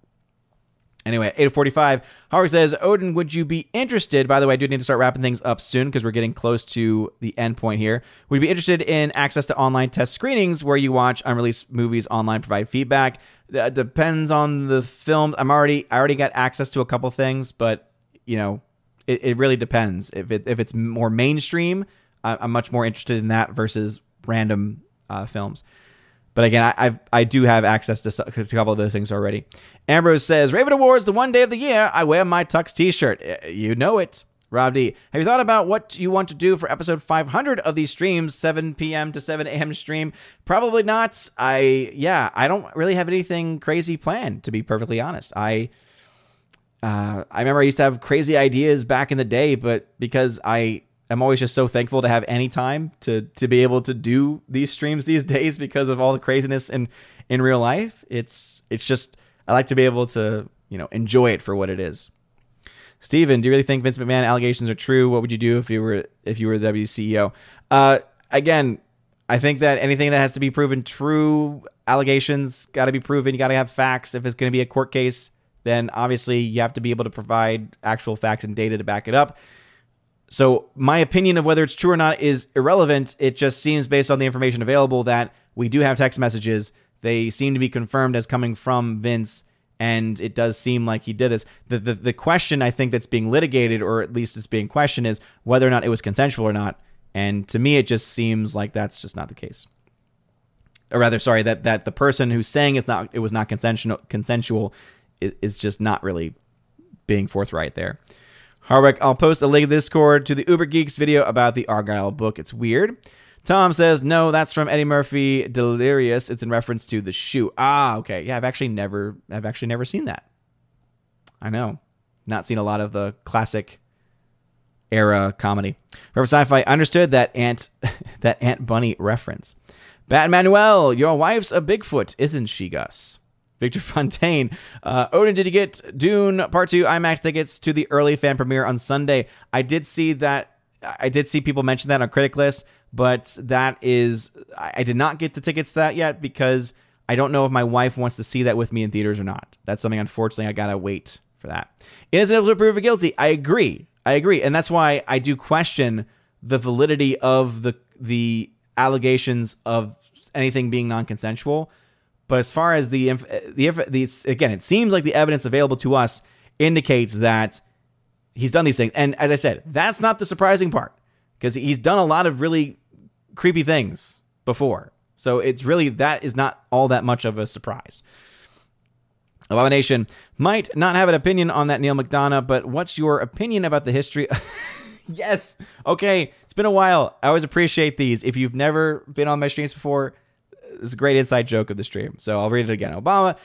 Anyway, 845, Harvey says, Odin, would you be interested? By the way, I do need to start wrapping things up soon because we're getting close to the end point here. Would you be interested in access to online test screenings where you watch unreleased movies online, provide feedback? That depends on the film. I'm already, I already got access to a couple things, but you know, it, it really depends. If it, if it's more mainstream, I'm much more interested in that versus random uh, films. But again, I I've, i do have access to, to, a couple of those things already. Ambrose says, Raven Awards, the one day of the year I wear my Tux t shirt. You know it. Rob D, have you thought about what you want to do for episode 500 of these streams, 7 p.m. to 7 a.m. stream? Probably not. I, yeah, I don't really have anything crazy planned, to be perfectly honest. I, uh, I remember I used to have crazy ideas back in the day, but because I I'm always just so thankful to have any time to to be able to do these streams these days because of all the craziness in in real life. It's it's just I like to be able to you know enjoy it for what it is. Steven, do you really think Vince McMahon allegations are true? What would you do if you were if you were the WCEO? Uh, again, I think that anything that has to be proven true, allegations got to be proven. You got to have facts. If it's going to be a court case, then obviously you have to be able to provide actual facts and data to back it up. So my opinion of whether it's true or not is irrelevant. It just seems based on the information available that we do have text messages. They seem to be confirmed as coming from Vince, and it does seem like he did this. The, the the question I think that's being litigated, or at least is being questioned, is whether or not it was consensual or not. And to me, it just seems like that's just not the case. Or rather, sorry, that that the person who's saying it's not it was not consensual consensual is just not really being forthright there. Hardwick, I'll post a link in Discord to the Uber Geeks video about the Argyle book. It's weird. Tom says, no, that's from Eddie Murphy Delirious. It's in reference to the shoe. Ah, okay. Yeah, I've actually never I've actually never seen that. I know. Not seen a lot of the classic era comedy. Forever Sci-Fi understood that Ant that Ant Bunny reference. Bat Manuel, your wife's a Bigfoot, isn't she, Gus? Victor Fontaine. Uh, Odin, did you get Dune Part 2 IMAX tickets to the early fan premiere on Sunday? I did see that. I did see people mention that on Critic List, but that is. I did not get the tickets to that yet because I don't know if my wife wants to see that with me in theaters or not. That's something, unfortunately, I gotta wait for that. Innocent to prove guilty. I agree. I agree. And that's why I do question the validity of the the allegations of anything being non-consensual but as far as the the, the again, it seems like the evidence available to us indicates that he's done these things. And as I said, that's not the surprising part because he's done a lot of really creepy things before. So it's really that is not all that much of a surprise. Abomination might not have an opinion on that Neal McDonough, but what's your opinion about the history? yes. Okay. It's been a while. I always appreciate these. If you've never been on my streams before, this is a great inside joke of the stream. So I'll read it again. Obama,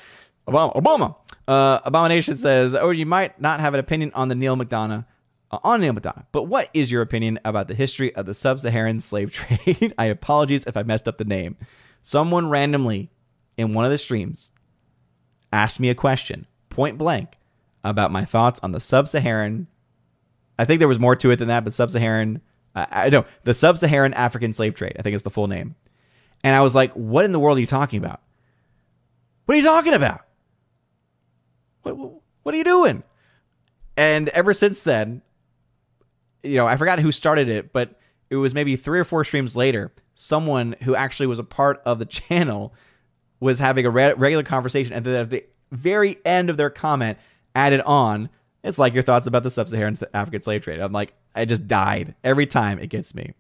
Obama, Obama. Uh, Abomination says, "Oh, you might not have an opinion on the Neal McDonough." Uh, on Neal McDonough, but what is your opinion about the history of the sub-Saharan slave trade? I apologize if I messed up the name. Someone randomly in one of the streams asked me a question, point blank, about my thoughts on the sub-Saharan. I think there was more to it than that, but sub-Saharan. Uh, I know the sub-Saharan African slave trade. I think is the full name. And I was like, what in the world are you talking about? What are you talking about? What, what are you doing? And ever since then, you know, I forgot who started it, but it was maybe three or four streams later, someone who actually was a part of the channel was having a re- regular conversation. And then at the very end of their comment, added on, it's like your thoughts about the sub Saharan African slave trade. I'm like, I just died every time it gets me.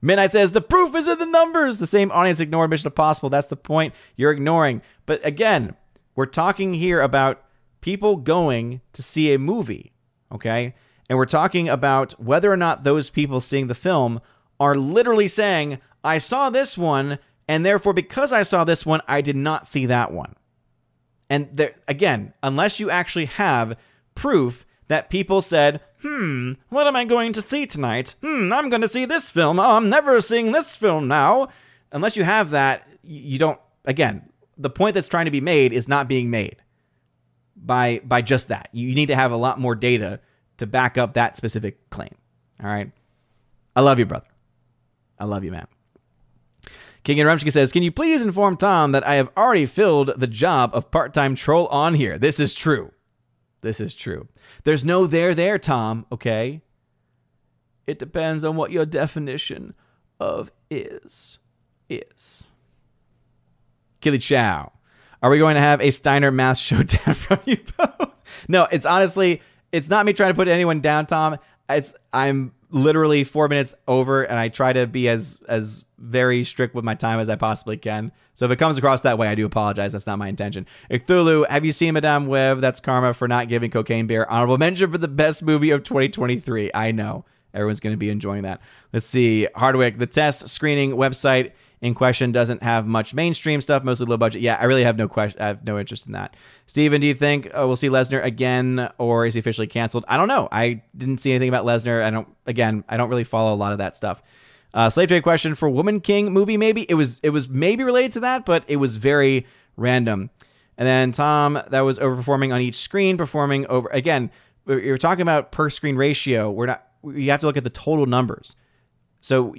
Midnight says the proof is in the numbers. The same audience ignored Mission Impossible. That's the point you're ignoring. But again, we're talking here about people going to see a movie, okay? And we're talking about whether or not those people seeing the film are literally saying, I saw this one, and therefore, because I saw this one, I did not see that one. And there, again, unless you actually have proof that people said, hmm, what am I going to see tonight? Hmm, I'm going to see this film. Oh, I'm never seeing this film now. Unless you have that, you don't, again, the point that's trying to be made is not being made by by just that. You need to have a lot more data to back up that specific claim. All right. I love you, brother. I love you, man. King and Rumsky says, Can you please inform Tom that I have already filled the job of part time troll on here? This is true. This is true. There's no there there, Tom, okay? It depends on what your definition of is is. Killy Chow. Are we going to have a Steiner math showdown from you both? no, it's honestly, it's not me trying to put anyone down, Tom. It's I'm literally four minutes over, and I try to be as as very strict with my time as I possibly can. So if it comes across that way, I do apologize. That's not my intention. Cthulhu, have you seen Madame Web? That's karma for not giving Cocaine Bear honorable mention for the best movie of 2023. I know everyone's going to be enjoying that. Let's see, Hardwick, the test screening website in question doesn't have much mainstream stuff, mostly low budget. Yeah, I really have no question. I have no interest in that. Steven, do you think uh, we'll see Lesnar again, or is he officially canceled? I don't know. I didn't see anything about Lesnar. I don't. Again, I don't really follow a lot of that stuff. Uh, slave trade question for Woman King movie. Maybe it was. It was maybe related to that, but it was very random. And then Tom, that was overperforming on each screen, performing over again. You're talking about per screen ratio. We're not. You have to look at the total numbers. So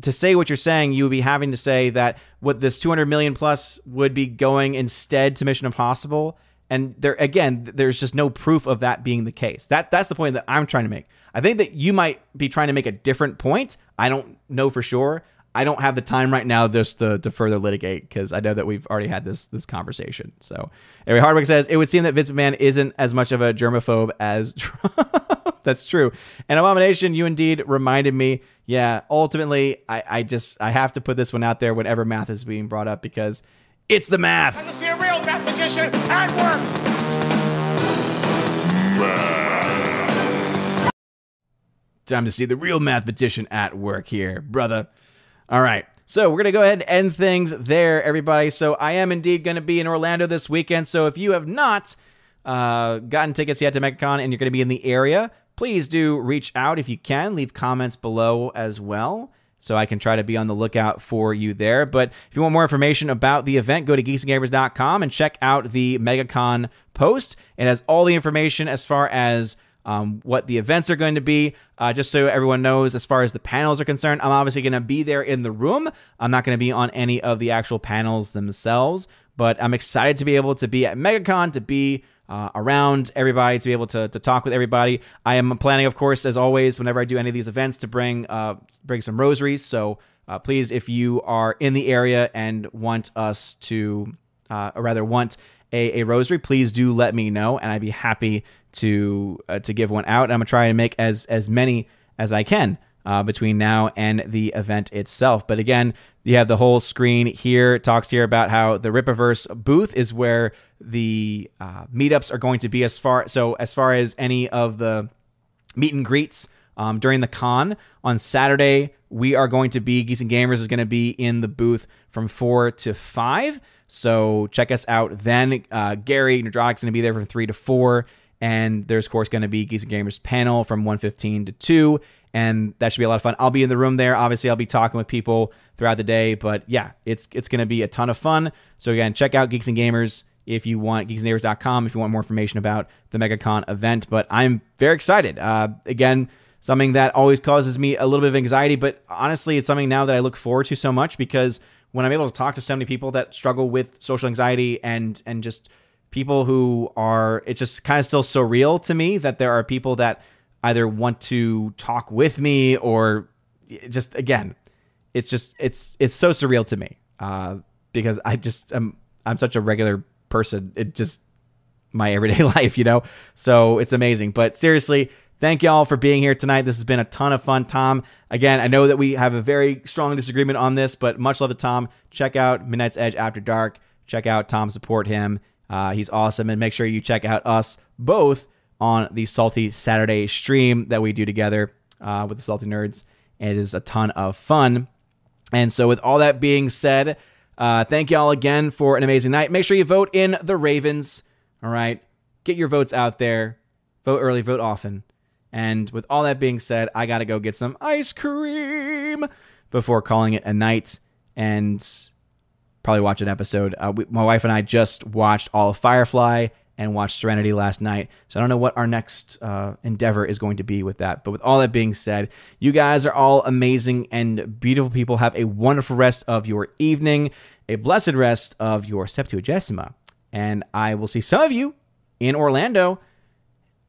to say what you're saying, you would be having to say that what this 200 million plus would be going instead to Mission Impossible. And there again, there's just no proof of that being the case. That that's the point that I'm trying to make. I think that you might be trying to make a different point. I don't know for sure. I don't have the time right now just to, to further litigate because I know that we've already had this this conversation. So, anyway, Hardwick says it would seem that Vince McMahon isn't as much of a germaphobe as Trump. That's true. And Abomination, you indeed reminded me. Yeah, ultimately, I, I just I have to put this one out there whenever math is being brought up because it's the math. Time to see a real mathematician at work. Time to see the real mathematician at work here, brother. All right. So we're going to go ahead and end things there, everybody. So I am indeed going to be in Orlando this weekend. So if you have not uh, gotten tickets yet to MegaCon and you're going to be in the area, please do reach out if you can. Leave comments below as well. So I can try to be on the lookout for you there. But if you want more information about the event, go to geeksandgamers.com and check out the MegaCon post. It has all the information as far as um, what the events are going to be. Uh, just so everyone knows, as far as the panels are concerned, I'm obviously going to be there in the room. I'm not going to be on any of the actual panels themselves, but I'm excited to be able to be at MegaCon, to be uh, around everybody, to be able to, to talk with everybody. I am planning, of course, as always, whenever I do any of these events, to bring uh, bring some rosaries. So uh, please, if you are in the area and want us to, uh, or rather want a, a rosary, please do let me know, and I'd be happy to uh, to give one out. And I'm gonna try and make as as many as I can uh, between now and the event itself. But again, you have the whole screen here. It talks here about how the Rippaverse booth is where the uh, meetups are going to be. As far so as far as any of the meet and greets um, during the con on Saturday, we are going to be Geeks and Gamers is going to be in the booth from four to five. So check us out then. Uh, Gary Nadronic's going to be there from three to four. And there's, of course, going to be Geeks and Gamers panel from 115 to 2. And that should be a lot of fun. I'll be in the room there. Obviously, I'll be talking with people throughout the day. But yeah, it's it's going to be a ton of fun. So again, check out Geeks and Gamers if you want, geeksandgamers.com if you want more information about the MegaCon event. But I'm very excited. Uh, again, something that always causes me a little bit of anxiety. But honestly, it's something now that I look forward to so much because when I'm able to talk to so many people that struggle with social anxiety and and just – people who are it's just kind of still surreal to me that there are people that either want to talk with me or just again it's just it's it's so surreal to me uh, because i just am i'm such a regular person. It just my everyday life you know? So it's amazing. But seriously thank y'all for being here tonight. This has been a ton of fun. Tom again i know that we have a very strong disagreement on this but much love to tom. Check out midnight's edge after dark. Check out tom support him. Uh, he's awesome. And make sure you check out us both on the Salty Saturday stream that we do together uh, with the Salty Nerds. It is a ton of fun. And so, with all that being said, uh, thank y'all again for an amazing night. Make sure you vote in the Ravens. All right. Get your votes out there. Vote early, vote often. And with all that being said, I got to go get some ice cream before calling it a night. And probably watch an episode. Uh, we, my wife and I just watched all of Firefly and watched Serenity last night. So I don't know what our next uh, endeavor is going to be with that. But with all that being said, you guys are all amazing and beautiful people. Have a wonderful rest of your evening, a blessed rest of your Septuagesima. And I will see some of you in Orlando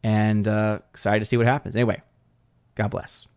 and uh, excited to see what happens. Anyway, God bless.